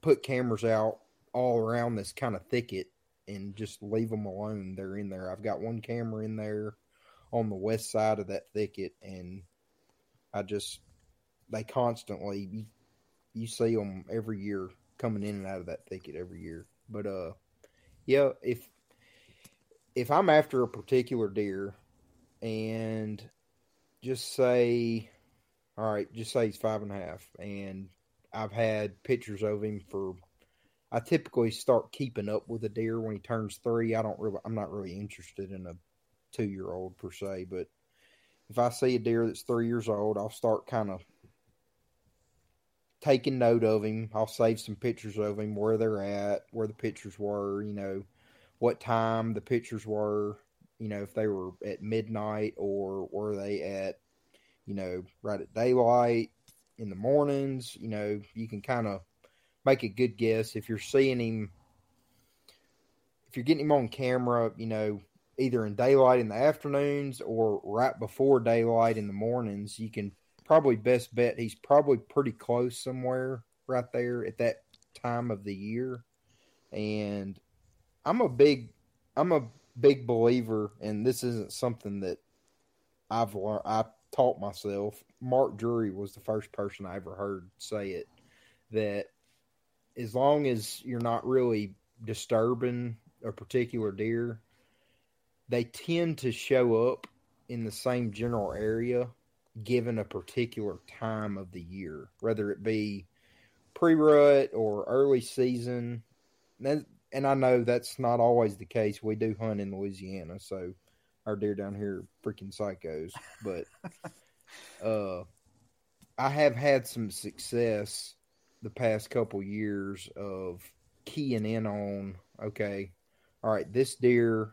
put cameras out all around this kind of thicket and just leave them alone. They're in there. I've got one camera in there on the west side of that thicket, and I just they constantly you see them every year coming in and out of that thicket every year. But uh, yeah, if if I'm after a particular deer and just say, all right, just say he's five and a half, and I've had pictures of him for. I typically start keeping up with a deer when he turns three. I don't really, I'm not really interested in a two year old per se, but if I see a deer that's three years old, I'll start kind of taking note of him. I'll save some pictures of him, where they're at, where the pictures were, you know, what time the pictures were, you know, if they were at midnight or were they at, you know, right at daylight in the mornings, you know, you can kind of make a good guess if you're seeing him if you're getting him on camera, you know, either in daylight in the afternoons or right before daylight in the mornings, you can probably best bet he's probably pretty close somewhere right there at that time of the year. And I'm a big I'm a big believer and this isn't something that I've learned I taught myself. Mark Drury was the first person I ever heard say it that as long as you're not really disturbing a particular deer, they tend to show up in the same general area given a particular time of the year, whether it be pre rut or early season. And, I know that's not always the case. We do hunt in Louisiana, so our deer down here are freaking psychos. But uh, I have had some success the past couple years of keying in on okay, all right, this deer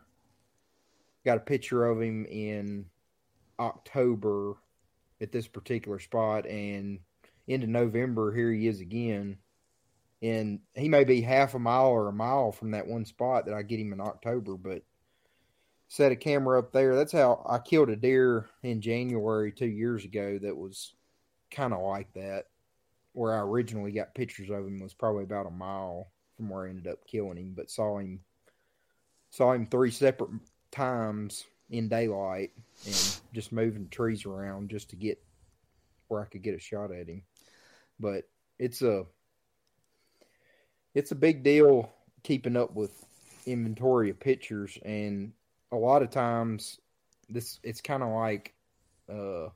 got a picture of him in October at this particular spot, and into November, here he is again. And he may be half a mile or a mile from that one spot that I get him in October, but set a camera up there. That's how I killed a deer in January two years ago that was kind of like that. Where I originally got pictures of him was probably about a mile from where I ended up killing him, but saw him saw him three separate times in daylight and just moving trees around just to get where I could get a shot at him. But it's a it's a big deal keeping up with inventory of pictures and a lot of times this it's kind of like uh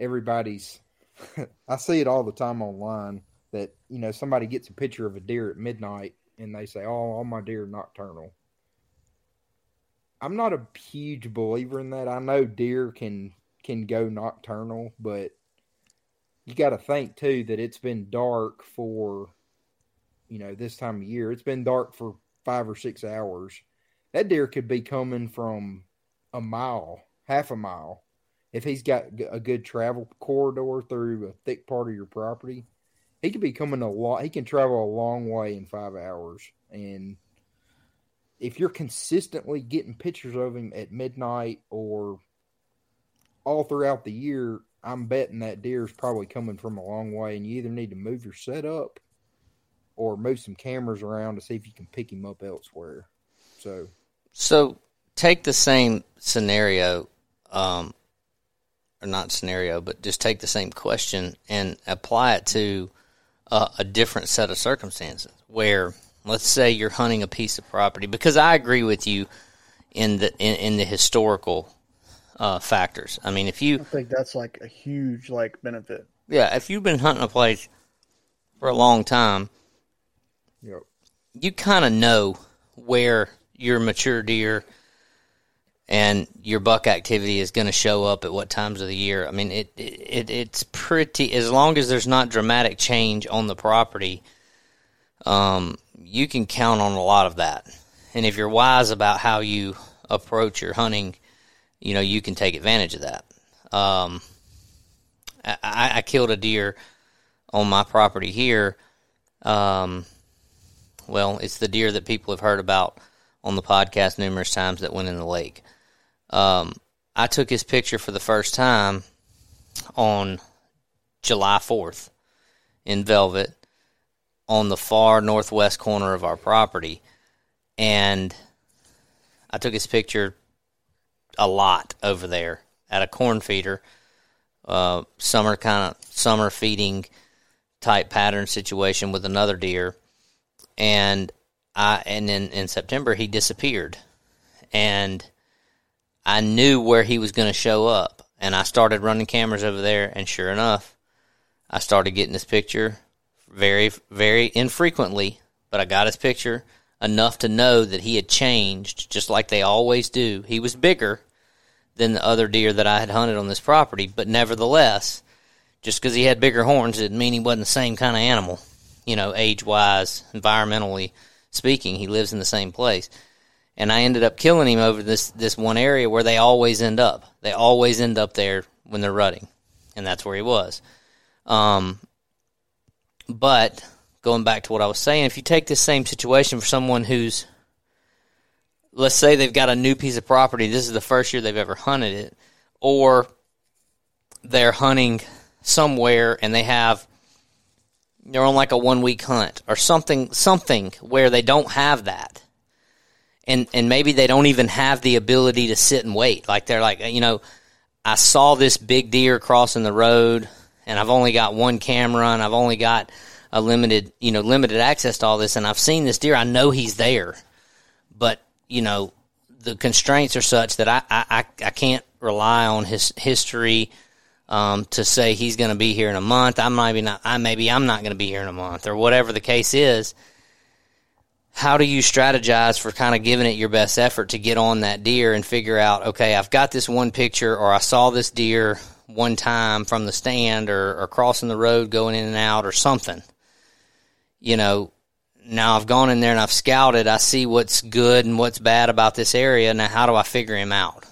everybody's I see it all the time online that you know somebody gets a picture of a deer at midnight and they say, "Oh, all my deer are nocturnal." I'm not a huge believer in that. I know deer can can go nocturnal, but you got to think too that it's been dark for you know this time of year. It's been dark for 5 or 6 hours. That deer could be coming from a mile, half a mile. If he's got a good travel corridor through a thick part of your property, he could be coming a lot. He can travel a long way in five hours. And if you're consistently getting pictures of him at midnight or all throughout the year, I'm betting that deer is probably coming from a long way. And you either need to move your setup or move some cameras around to see if you can pick him up elsewhere. So, so take the same scenario, um, or not scenario, but just take the same question and apply it to uh, a different set of circumstances where let's say you're hunting a piece of property because I agree with you in the in, in the historical uh, factors. I mean, if you I think that's like a huge like benefit. Yeah, if you've been hunting a place for a long time, yep. you kind of know where your mature deer and your buck activity is going to show up at what times of the year. I mean, it, it it's pretty as long as there's not dramatic change on the property. Um, you can count on a lot of that, and if you're wise about how you approach your hunting, you know you can take advantage of that. Um, I, I killed a deer on my property here. Um, well, it's the deer that people have heard about on the podcast numerous times that went in the lake. Um, I took his picture for the first time on July 4th in Velvet on the far northwest corner of our property. And I took his picture a lot over there at a corn feeder, uh, summer kind of summer feeding type pattern situation with another deer. And I and then in September he disappeared and I knew where he was going to show up. And I started running cameras over there, and sure enough, I started getting his picture very, very infrequently, but I got his picture enough to know that he had changed, just like they always do. He was bigger than the other deer that I had hunted on this property, but nevertheless, just because he had bigger horns didn't mean he wasn't the same kind of animal. You know, age wise, environmentally speaking, he lives in the same place. And I ended up killing him over this this one area where they always end up. They always end up there when they're rutting, and that's where he was. Um, but going back to what I was saying, if you take this same situation for someone who's, let's say they've got a new piece of property, this is the first year they've ever hunted it, or they're hunting somewhere and they have they're on like a one week hunt or something something where they don't have that. And and maybe they don't even have the ability to sit and wait. Like they're like you know i saw this big deer crossing the road and i've only got one camera and i've only got a limited you know limited access to all this and i've seen this deer. I know he's there. But you know the constraints are such that i i, I can't rely on his history um, to say he's going to be here in a month. I maybe not. I maybe I'm not going to be here in a month, or whatever the case is. How do you strategize for kind of giving it your best effort to get on that deer and figure out, okay, I've got this one picture, or I saw this deer one time from the stand, or, or crossing the road, going in and out, or something. You know, now I've gone in there and I've scouted. I see what's good and what's bad about this area. Now, how do I figure him out?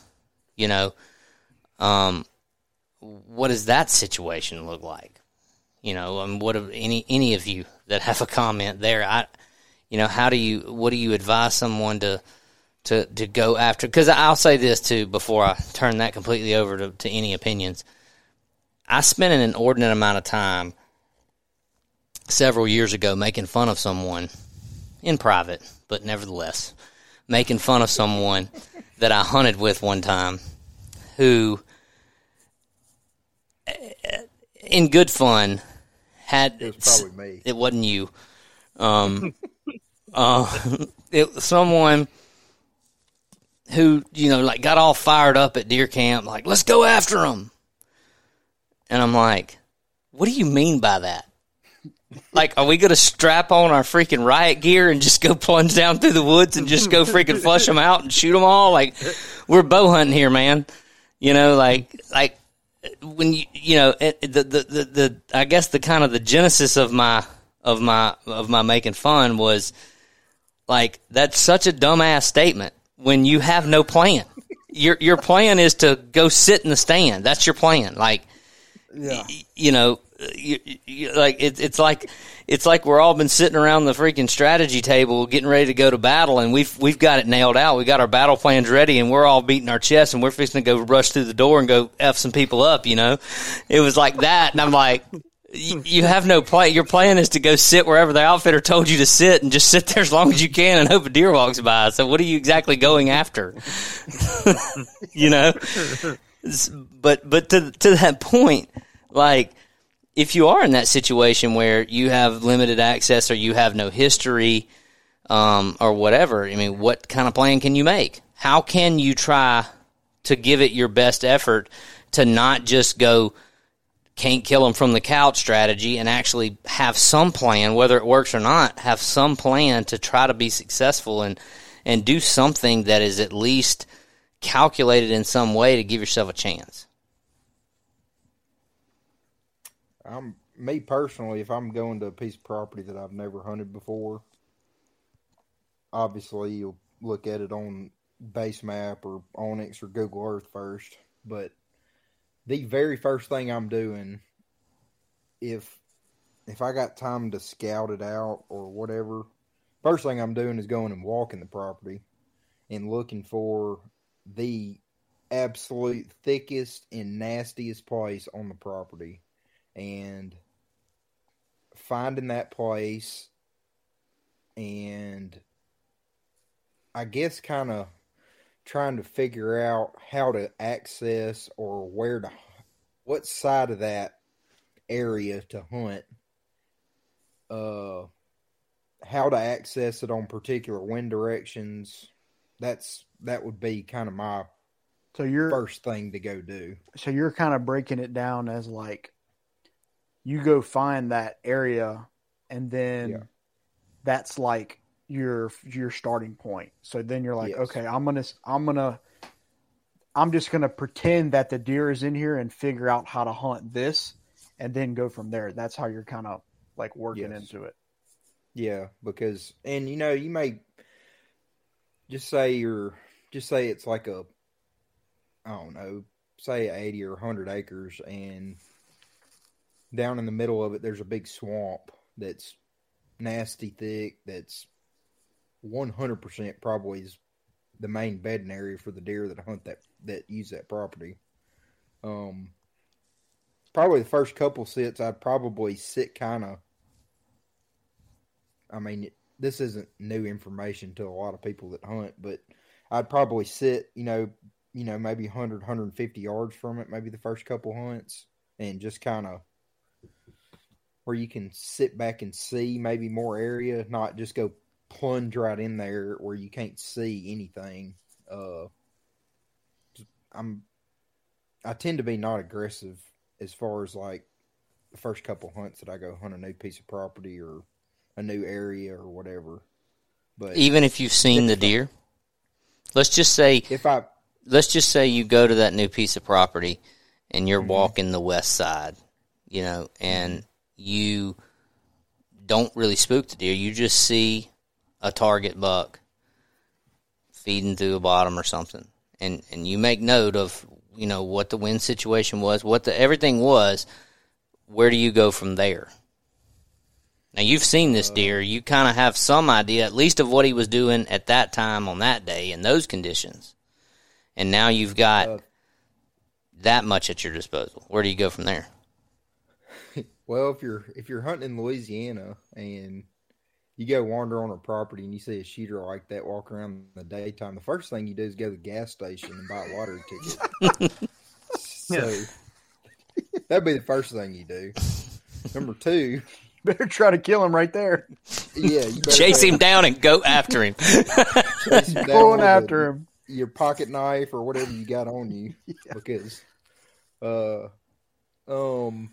You know, um, what does that situation look like? You know, and what have any any of you that have a comment there? I, you know, how do you what do you advise someone to to to go after? Because I'll say this too before I turn that completely over to, to any opinions. I spent an inordinate amount of time several years ago making fun of someone in private, but nevertheless making fun of someone that I hunted with one time who in good fun had It was probably me. it wasn't you. Um uh it someone who you know like got all fired up at deer camp like let's go after them and i'm like what do you mean by that? Like are we gonna strap on our freaking riot gear and just go plunge down through the woods and just go freaking flush them out and shoot them all? Like we're bow hunting here man. You know like like when you you know the, the the the I guess the kind of the genesis of my of my of my making fun was like that's such a dumbass statement when you have no plan. Your your plan is to go sit in the stand. That's your plan. Like Yeah. y- you know, you, you, like it, it's like it's like we're all been sitting around the freaking strategy table, getting ready to go to battle, and we've we've got it nailed out. We got our battle plans ready, and we're all beating our chests, and we're fixing to go rush through the door and go f some people up. You know, it was like that, and I'm like. You you have no plan. Your plan is to go sit wherever the outfitter told you to sit, and just sit there as long as you can, and hope a deer walks by. So, what are you exactly going after? you know, but but to to that point, like if you are in that situation where you have limited access or you have no history um, or whatever, I mean, what kind of plan can you make? How can you try to give it your best effort to not just go can't kill them from the couch strategy and actually have some plan, whether it works or not, have some plan to try to be successful and and do something that is at least calculated in some way to give yourself a chance. I'm me personally, if I'm going to a piece of property that I've never hunted before, obviously you'll look at it on BaseMap or onX or Google Earth first. But the very first thing I'm doing, if if I got time to scout it out or whatever, first thing I'm doing is going and walking the property and looking for the absolute thickest and nastiest place on the property and finding that place and I guess kind of trying to figure out how to access or where to what side of that area to hunt uh how to access it on particular wind directions that's that would be kind of my So you're first thing to go do. so you're kind of breaking it down as like you go find that area and then Yeah. that's like your your starting point. So then you're like, Yes. okay, I'm to I'm to I'm just to pretend that the deer is in here and figure out how to hunt this and then go from there. That's how you're kind of like working Yes. into it. Yeah, because and you know you may just say you're just say it's like a I don't know, say eighty or hundred acres, and down in the middle of it there's a big swamp that's nasty thick. That's one hundred percent probably is the main bedding area for the deer that hunt that that use that property. Um, probably the first couple sits I'd probably sit kind of I mean, this isn't new information to a lot of people that hunt, but I'd probably sit, you know, you know, maybe 100, 150 yards from it, maybe the first couple hunts, and just kind of where you can sit back and see maybe more area, not just go plunge right in there where you can't see anything. Uh, I'm, I tend to be not aggressive as far as like the first couple hunts that I go hunt a new piece of property or a new area or whatever. But Even if you've seen the deer, let's just say if I let's just say you go to that new piece of property and you're Mhm. walking the west side, you know, and you don't really spook the deer. You just see a target buck feeding through a bottom or something. And and you make note of, you know, what the wind situation was, what the everything was. Where do you go from there? Now you've seen this deer. You kind of have some idea, at least, of what he was doing at that time on that day in those conditions. And now you've got Uh, that much at your disposal. Where do you go from there? Well, if you're if you're hunting in Louisiana and you go wander on a property and you see a shooter like that walk around in the daytime, the first thing you do is go to the gas station and buy a lottery ticket. so that'd be the first thing you do. Number two, Better try to kill him right there. yeah, you Chase him down and go after him. him Going after him. your pocket knife or whatever you got on you because uh um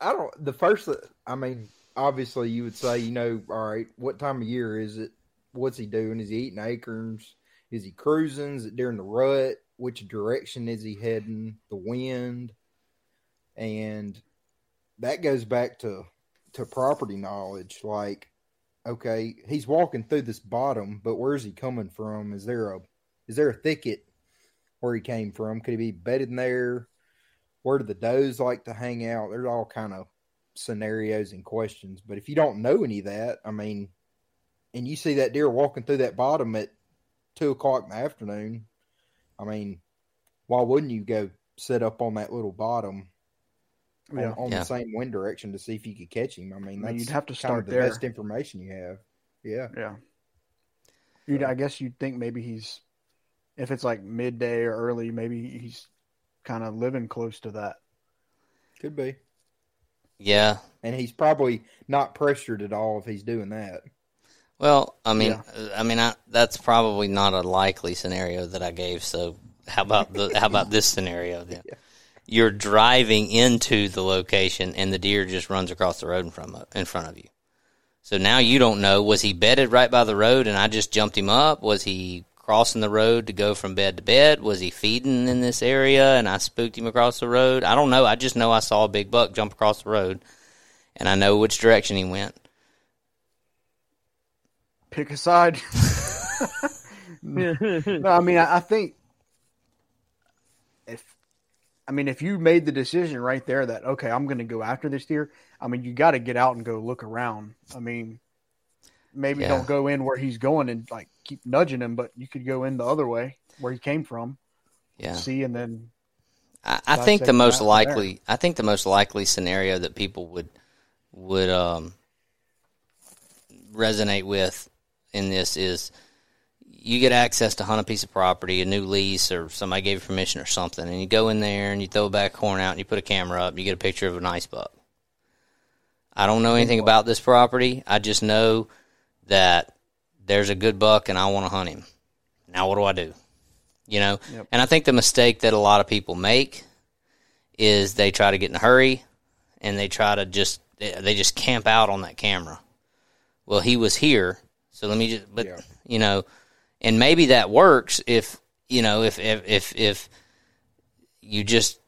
I don't the first I mean obviously you would say you know all right what time of year is it? What's he doing? Is he eating acorns? Is he cruising? Is it during the rut? Which direction is he heading? The wind? And that goes back to to property knowledge like okay he's walking through this bottom but where's he coming from? Is there a is there a thicket where he came from? Could he be bedded in there? Where do the does like to hang out? There's all kind of scenarios and questions. But if you don't know any of that, I mean, and you see that deer walking through that bottom at two o'clock in the afternoon, I mean, why wouldn't you go sit up on that little bottom on, Yeah. on Yeah. the same wind direction to see if you could catch him? I mean, I mean, you'd have to kind start of the there. best information you have. Yeah. Yeah. You'd, I guess you'd think maybe he's, if it's like midday or early, maybe he's kind of living close to that. Could be. yeah. And he's probably not pressured at all if he's doing that. Well, I mean, Yeah. uh, I mean, I, that's probably not a likely scenario that I gave. So, how about the how about this scenario then? You're driving into the location, and the deer just runs across the road in front of, in front of you. So now you don't know was he bedded right by the road, and I just jumped him up? Was he crossing the road to go from bed to bed? Was he feeding in this area, and I spooked him across the road? I don't know. I just know I saw a big buck jump across the road, and I know which direction he went. Pick a side. no, I mean, I, think if, I mean, if you made the decision right there that okay, I'm going to go after this deer. I mean, you got to get out and go look around. I mean, maybe Yeah. don't go in where he's going and like keep nudging him, but you could go in the other way where he came from. Yeah. See, and then I, I think the most likely I think the most likely scenario that people would would um, resonate with in this is you get access to hunt a piece of property, a new lease, or somebody gave you permission or something, and you go in there and you throw a back horn out and you put a camera up, and you get a picture of a nice buck. I don't know anything about this property. I just know that there's a good buck and I want to hunt him. now what do I do? You know, Yep. and I think the mistake that a lot of people make is they try to get in a hurry and they try to just they just camp out on that camera. Well, he was here, so let me just but Yeah. you know, and maybe that works if you know if if if, if you just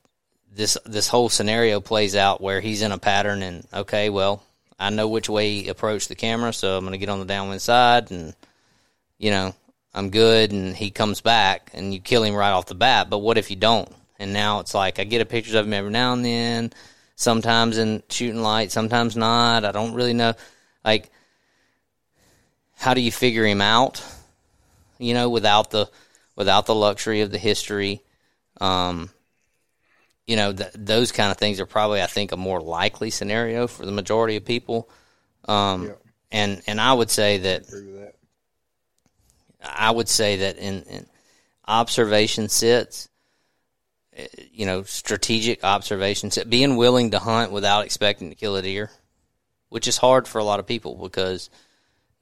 this this whole scenario plays out where he's in a pattern and okay, well, I know which way he approached the camera, so I'm going to get on the downwind side and you know, I'm good and he comes back and you kill him right off the bat, but what if you don't? And now it's like I get a pictures of him every now and then, sometimes in shooting light, sometimes not. I don't really know like how do you figure him out? You know, without the without the luxury of the history. Um, you know, th- those kind of things are probably, I think, a more likely scenario for the majority of people. Um, Yeah. And and I would say that with that. I would say that in, in observation sits, eh, you know, strategic observation sit, being willing to hunt without expecting to kill a deer, which is hard for a lot of people because,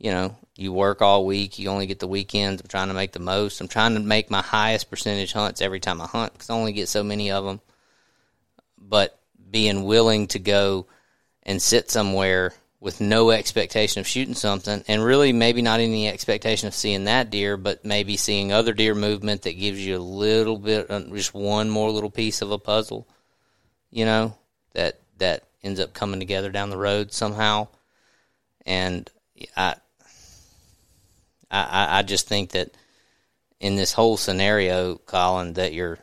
you know, you work all week, you only get the weekends. I'm trying to make the most. I'm trying to make my highest percentage hunts every time I hunt because I only get so many of them. But being willing to go and sit somewhere with no expectation of shooting something and really maybe not any expectation of seeing that deer but maybe seeing other deer movement that gives you a little bit uh, just one more little piece of a puzzle you know that that ends up coming together down the road somehow. And i i i just think that in this whole scenario colin that you're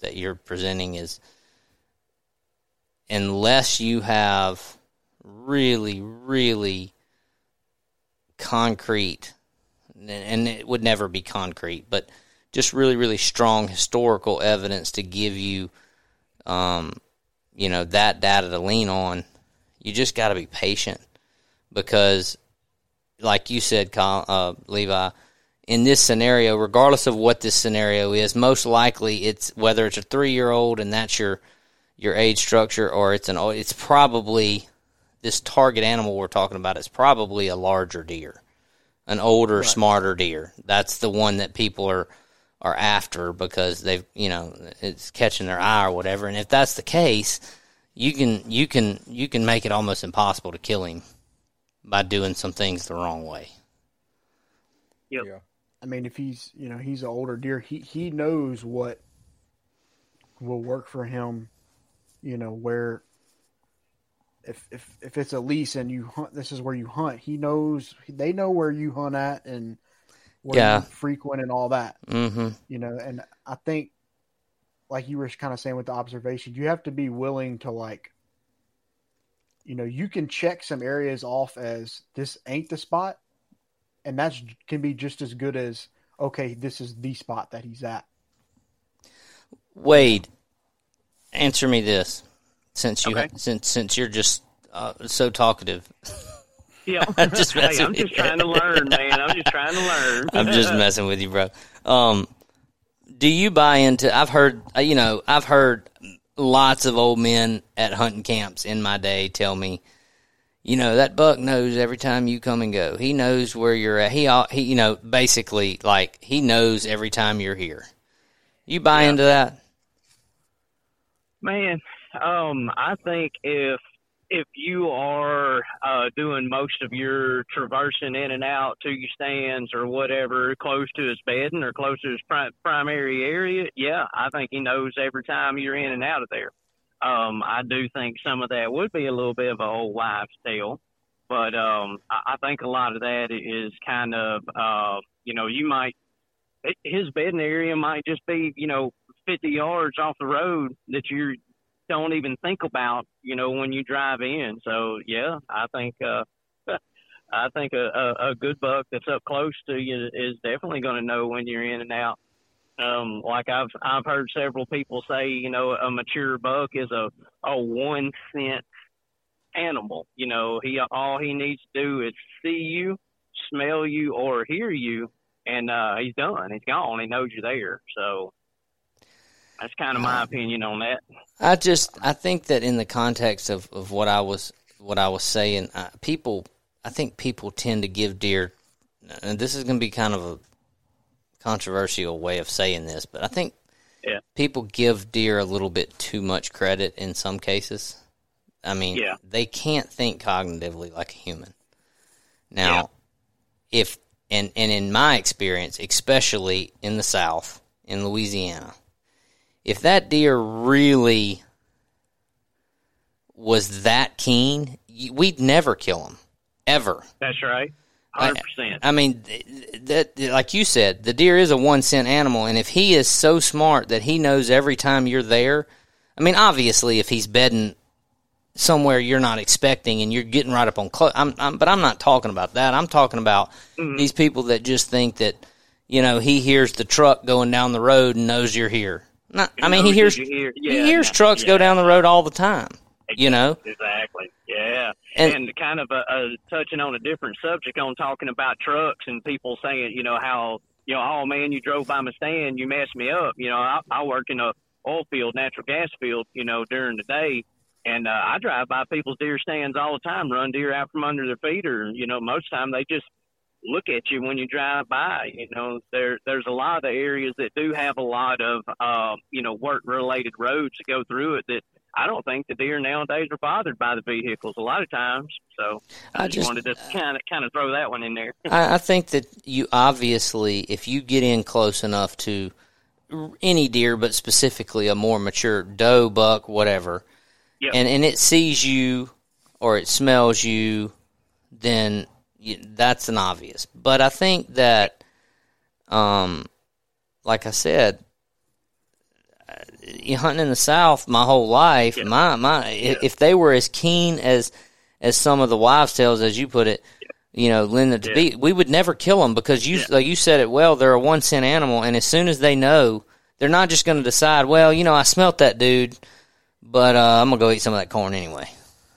that you're presenting is unless you have really, really concrete, and it would never be concrete, but just really, really strong historical evidence to give you, um, you know, that data to lean on. You just got to be patient because, like you said, uh, Levi, in this scenario, regardless of what this scenario is, most likely it's whether it's a three year old and that's your your age structure, or it's an it's probably this target animal we're talking about is probably a larger deer, an older, smarter deer. That's the one that people are are after because they've you know it's catching their eye or whatever. And if that's the case, you can you can you can make it almost impossible to kill him by doing some things the wrong way. Yep. Yeah. I mean, if he's you know he's an older deer, he he knows what will work for him. You know where if if if it's a lease and you hunt, this is where you hunt. He knows they know where you hunt at and where Yeah. you frequent and all that. Mm-hmm. You know, and I think like you were kind of saying with the observation, you have to be willing to like. You know, you can check some areas off as this ain't the spot, and that can be just as good as okay, this is the spot that he's at. Wade, answer me this, since you Okay. since since you're just uh, so talkative. Yeah. I'm just hey, I'm just you. trying to learn, man. I'm just trying to learn. I'm just messing with you, bro. Um, do you buy into? I've heard, uh, you know, I've heard lots of old men at hunting camps in my day tell me, you know, that buck knows every time you come and go. He knows where you're at. He, he, you know, basically, like he knows every time you're here. You buy into that? Man, um, I think if if you are uh, doing most of your traversing in and out to your stands or whatever, close to his bedding or close to his pri- primary area, yeah, I think he knows every time you're in and out of there. Um, I do think some of that would be a little bit of an old wives' tale, but um, I, I think a lot of that is kind of, uh, you know, you might his bedding area might just be, you know, 50 yards off the road that you don't even think about, you know, when you drive in. So yeah, I think uh I think a, a, a good buck that's up close to you is definitely going to know when you're in and out. Um, like I've I've heard several people say, you know, a mature buck is a a one scent animal. You know, he all he needs to do is see you, smell you, or hear you, and uh, he's done. He's gone. He knows you're there. So that's kind of my opinion on that. I just I think that in the context of, of what I was what I was saying, uh, people I think people tend to give deer, and this is going to be kind of a controversial way of saying this, but I think Yeah. people give deer a little bit too much credit in some cases. I mean, Yeah. they can't think cognitively like a human. Now, if and and in my experience, especially in the South, in Louisiana, if that deer really was that keen, we'd never kill him, ever. That's right. Hundred percent. I mean, that like you said, the deer is a one scent animal, and if he is so smart that he knows every time you're there, I mean, obviously, if he's bedding somewhere you're not expecting and you're getting right up on close, I'm, I'm, but I'm not talking about that. I'm talking about mm-hmm. these people that just think that you know he hears the truck going down the road and knows you're here. Not, I mean, he hears that you're he hears yeah, trucks go down the road all the time. You know, Exactly. Yeah. And- And, kind of uh, uh, touching on a different subject on talking about trucks and people saying, you know, how, you know, oh man, you drove by my stand, you messed me up. You know, I, I work in a oil field, natural gas field, you know, during the day. And uh, I drive by people's deer stands all the time, run deer out from under their feet, or you know, most time they just look at you when you drive by. You know, there there's a lot of the areas that do have a lot of uh, you know work related roads that go through it that I don't think the deer nowadays are bothered by the vehicles a lot of times. So I, I just, just- wanted to kind of kind of throw that one in there. I, I think that you obviously, if you get in close enough to any deer, but specifically a more mature doe, buck, whatever, Yep. and and it sees you or it smells you, then that's an obvious. But I think that, um, like I said, uh, you hunting in the South my whole life. My my, if, if they were as keen as as some of the wives' tales, as you put it, you know, Linda to be, we would never kill them because you like you said it well. They're a one scent animal, and as soon as they know, they're not just going to decide. Well, you know, I smelt that dude, but uh, I'm gonna go eat some of that corn anyway.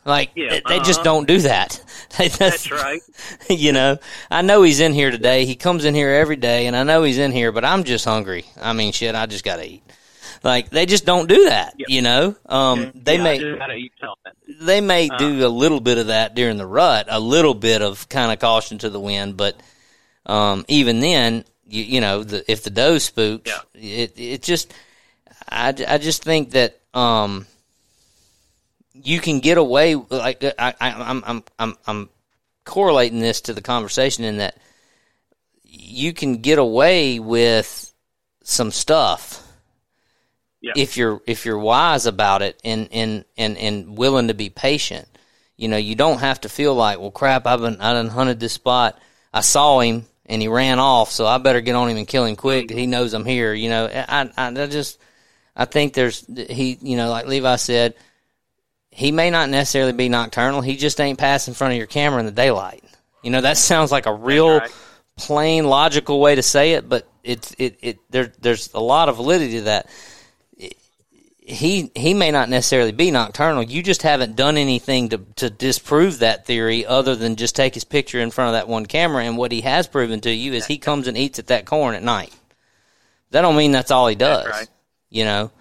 Like Yeah, they, they just uh-huh. don't do that. They- That's right. you know, I know he's in here today. He comes in here every day, and I know he's in here, but I'm just hungry. I mean, shit, I just gotta eat. Like they just don't do that. You know, um, they yeah, may just gotta eat something. they may do a little bit of that during the rut, a little bit of kind of caution to the wind, but um, even then, you, you know, the, if the doe spooks, it it just, I, I just think that um, you can get away like uh, I, I I'm I'm I'm I'm correlating this to the conversation in that you can get away with some stuff Yeah. if you're if you're wise about it and and and and willing to be patient. You know, you don't have to feel like, well, crap, I've been I done hunted this spot. I saw him and he ran off, so I better get on him and kill him quick. Mm-hmm. He knows I'm here. You know, I I, I just I think there's he you know like Levi said, he may not necessarily be nocturnal. He just ain't passing in front of your camera in the daylight. You know, that sounds like a real right. plain logical way to say it, but it's it it there there's a lot of validity to that he he may not necessarily be nocturnal. You just haven't done anything to to disprove that theory other than just take his picture in front of that one camera. And what he has proven to you is he comes and eats at that corn at night. That don't mean that's all he does. right. You know.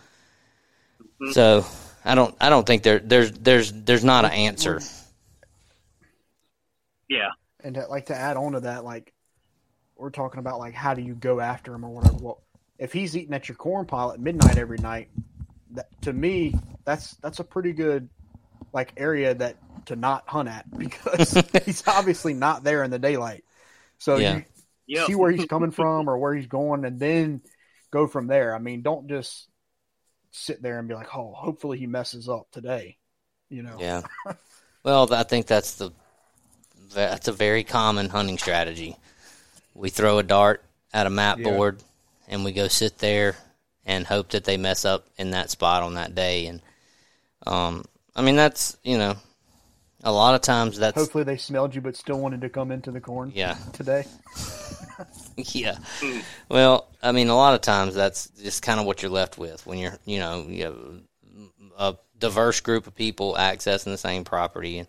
Mm-hmm. So I don't I don't think there there's there's there's not an answer. Yeah. And to, like to add on to that, like we're talking about, like how do you go after him or whatever. Well, if he's eating at your corn pile at midnight every night, that, to me, that's that's a pretty good like area that to not hunt at because he's obviously not there in the daylight. So Yeah. you Yep. see where he's coming from or where he's going, and then go from there. I mean, don't just sit there and be like, "Oh, hopefully he messes up today." You know, Yeah. Well, I think that's the that's a very common hunting strategy. We throw a dart at a map Yeah. board and we go sit there and hope that they mess up in that spot on that day and um I mean that's, you know, a lot of times that's Hopefully they smelled you, but still wanted to come into the corn. Yeah. Today. yeah. Well, I mean, a lot of times that's just kind of what you're left with when you're, you know, you have a diverse group of people accessing the same property and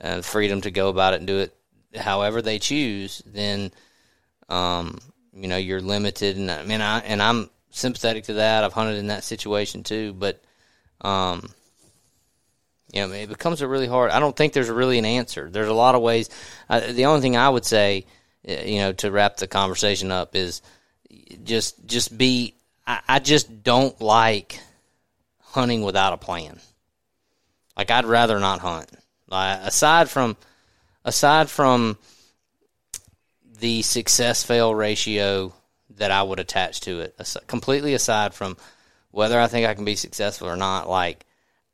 uh, freedom to go about it and do it however they choose. Then, um, you know, you're limited, and I mean, I and I'm sympathetic to that. I've hunted in that situation too, but, um, you know, it becomes a really hard. I don't think there's really an answer. There's a lot of ways. Uh, the only thing I would say, Uh, you know, to wrap the conversation up is just just be. I, I just don't like hunting without a plan. Like I'd rather not hunt. Like, aside from aside from the success fail ratio that I would attach to it, completely aside from whether I think I can be successful or not, like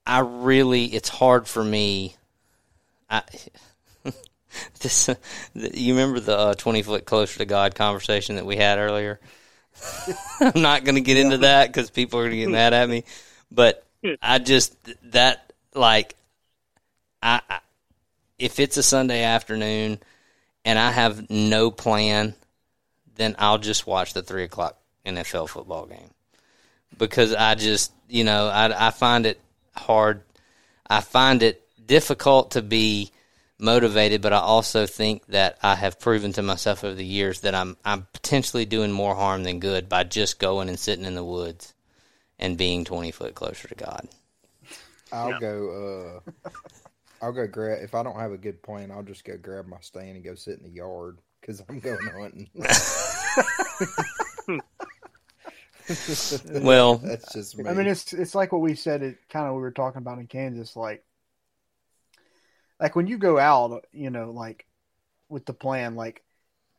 I really, it's hard for me. I, this, you remember the uh, twenty foot closer to God conversation that we had earlier? I'm not going to get into that because people are going to get mad at me, but I just that like I, I if it's a Sunday afternoon and I have no plan, then I'll just watch the three o'clock NFL football game because I just you know I I find it hard. I find it difficult to be motivated, but I also think that I have proven to myself over the years that I'm I'm potentially doing more harm than good by just going and sitting in the woods and being twenty foot closer to God. I'll go. Uh, I'll go grab. If I don't have a good plan, I'll just go grab my stand and go sit in the yard because I'm going hunting. Well, that's just me. I mean, it's it's like what we said. It kind of we were talking about in Kansas, like like when you go out, you know, like with the plan, like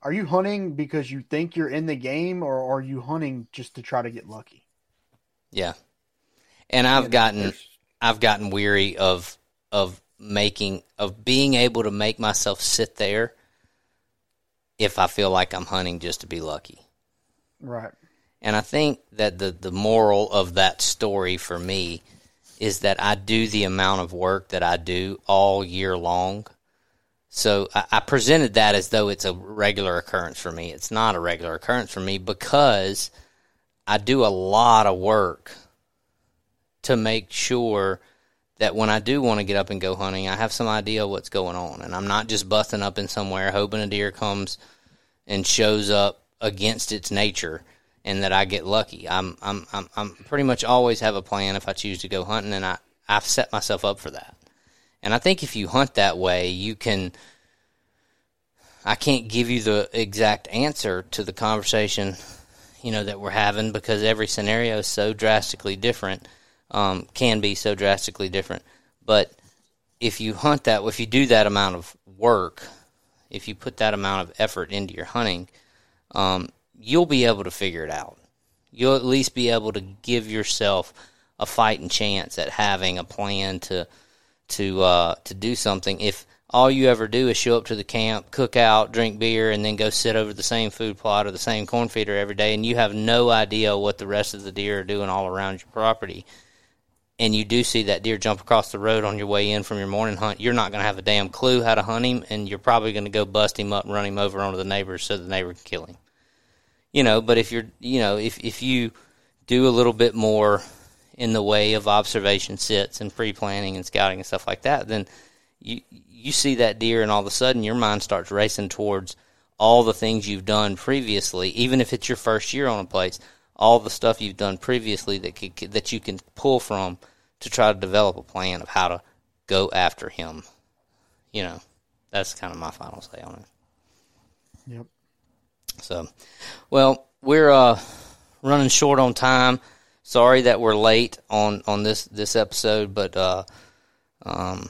are you hunting because you think you're in the game, or are you hunting just to try to get lucky? Yeah, and I've gotten I've gotten weary of of making of being able to make myself sit there if I feel like I'm hunting just to be lucky. Right. And I think that the the moral of that story for me is that I do the amount of work that I do all year long. So I, I presented that as though it's a regular occurrence for me. It's not a regular occurrence for me because I do a lot of work to make sure that when I do want to get up and go hunting, I have some idea what's going on, and I'm not just busting up in somewhere hoping a deer comes and shows up against its nature and that I get lucky. I'm I'm I'm I'm pretty much always have a plan if I choose to go hunting and I I've set myself up for that. And I think if you hunt that way, you can I can't give you the exact answer to the conversation, you know, that we're having because every scenario is so drastically different. Um, can be so drastically different. But if you hunt that, if you do that amount of work, if you put that amount of effort into your hunting, um, you'll be able to figure it out. You'll at least be able to give yourself a fighting chance at having a plan to to uh, to do something. If all you ever do is show up to the camp, cook out, drink beer, and then go sit over the same food plot or the same corn feeder every day, and you have no idea what the rest of the deer are doing all around your property, and you do see that deer jump across the road on your way in from your morning hunt, you're not going to have a damn clue how to hunt him, and you're probably going to go bust him up and run him over onto the neighbors so the neighbor can kill him. You know, but if you're, you know, if if you do a little bit more in the way of observation sits and pre-planning and scouting and stuff like that, then you you see that deer and all of a sudden your mind starts racing towards all the things you've done previously, even if it's your first year on a place, all the stuff you've done previously that could, that you can pull from to try to develop a plan of how to go after him. You know, that's kind of my final say on it. Yep. So, well, we're uh, running short on time. Sorry that we're late on, on this, this episode, but uh, um,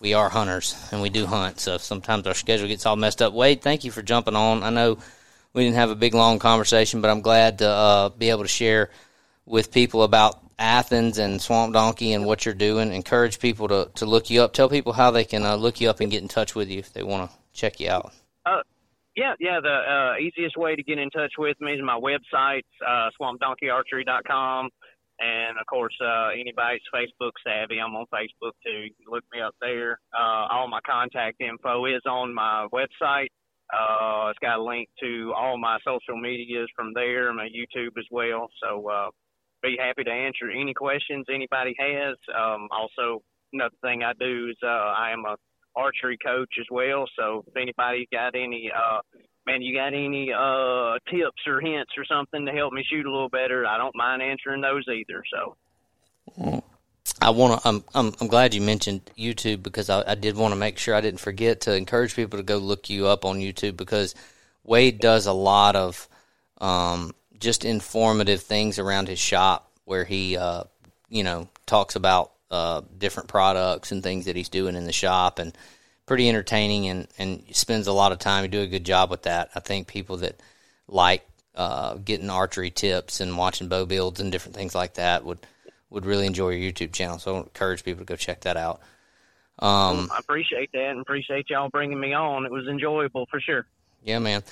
we are hunters and we do hunt. So sometimes our schedule gets all messed up. Wade, thank you for jumping on. I know we didn't have a big long conversation, but I'm glad to uh, be able to share with people about Athens and Swamp Donkey and what you're doing. Encourage people to, to look you up. Tell people how they can uh, look you up and get in touch with you if they want to check you out. Yeah, yeah. The uh, easiest way to get in touch with me is my website, uh, swampdonkeyarchery.com. And of course, uh, anybody's Facebook savvy, I'm on Facebook too. You can look me up there. Uh, all my contact info is on my website. Uh, it's got a link to all my social medias from there, my YouTube as well. So, uh, be happy to answer any questions anybody has. Um, also, another thing I do is, uh, I am a archery coach as well. So if anybody's got any, uh, man, you got any uh, tips or hints or something to help me shoot a little better, I don't mind answering those either. So I want to. I'm, I'm. I'm glad you mentioned YouTube because I, I did want to make sure I didn't forget to encourage people to go look you up on YouTube because Wade does a lot of um, just informative things around his shop where he, uh, you know, talks about uh, different products and things that he's doing in the shop and pretty entertaining and, and spends a lot of time. You do a good job with that. I think people that like uh, getting archery tips and watching bow builds and different things like that would would really enjoy your YouTube channel. So I encourage people to go check that out. Um, I appreciate that and appreciate y'all bringing me on. It was enjoyable for sure. Yeah, man.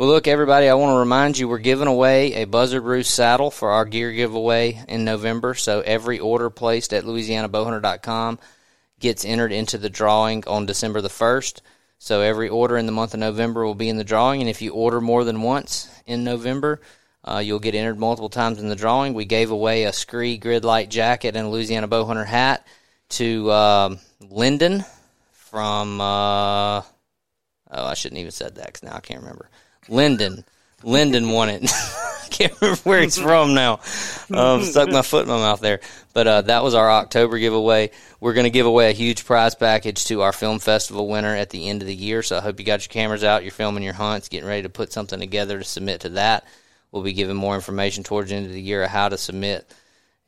Well, look, everybody, I want to remind you we're giving away a Buzzard Roost saddle for our gear giveaway in November. So every order placed at LouisianaBowhunter.com gets entered into the drawing on December the 1st. So every order in the month of November will be in the drawing. And if you order more than once in November, uh, you'll get entered multiple times in the drawing. We gave away a SKRE Grid Light jacket and a Louisiana Bowhunter hat to uh, Lyndon from. Uh, oh, I shouldn't even said that because now I can't remember. Lyndon. Linden won it. I can't remember where he's from now. Um, stuck my foot in my mouth there. But uh, that was our October giveaway. We're going to give away a huge prize package to our film festival winner at the end of the year. So I hope you got your cameras out, you're filming your hunts, getting ready to put something together to submit to that. We'll be giving more information towards the end of the year of how to submit.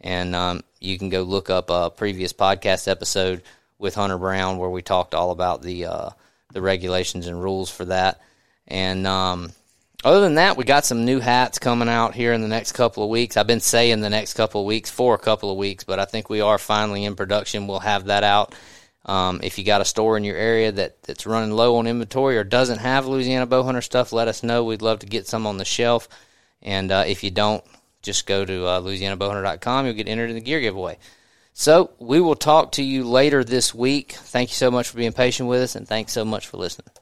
And um, you can go look up a previous podcast episode with Hunter Brown where we talked all about the uh, the regulations and rules for that. And um, other than that, we got some new hats coming out here in the next couple of weeks. I've been saying the next couple of weeks for a couple of weeks, but I think we are finally in production. We'll have that out. Um, if you got a store in your area that, that's running low on inventory or doesn't have Louisiana Bowhunter stuff, let us know. We'd love to get some on the shelf. And uh, if you don't, just go to uh, LouisianaBowhunter.com. You'll get entered in the gear giveaway. So we will talk to you later this week. Thank you so much for being patient with us, and thanks so much for listening.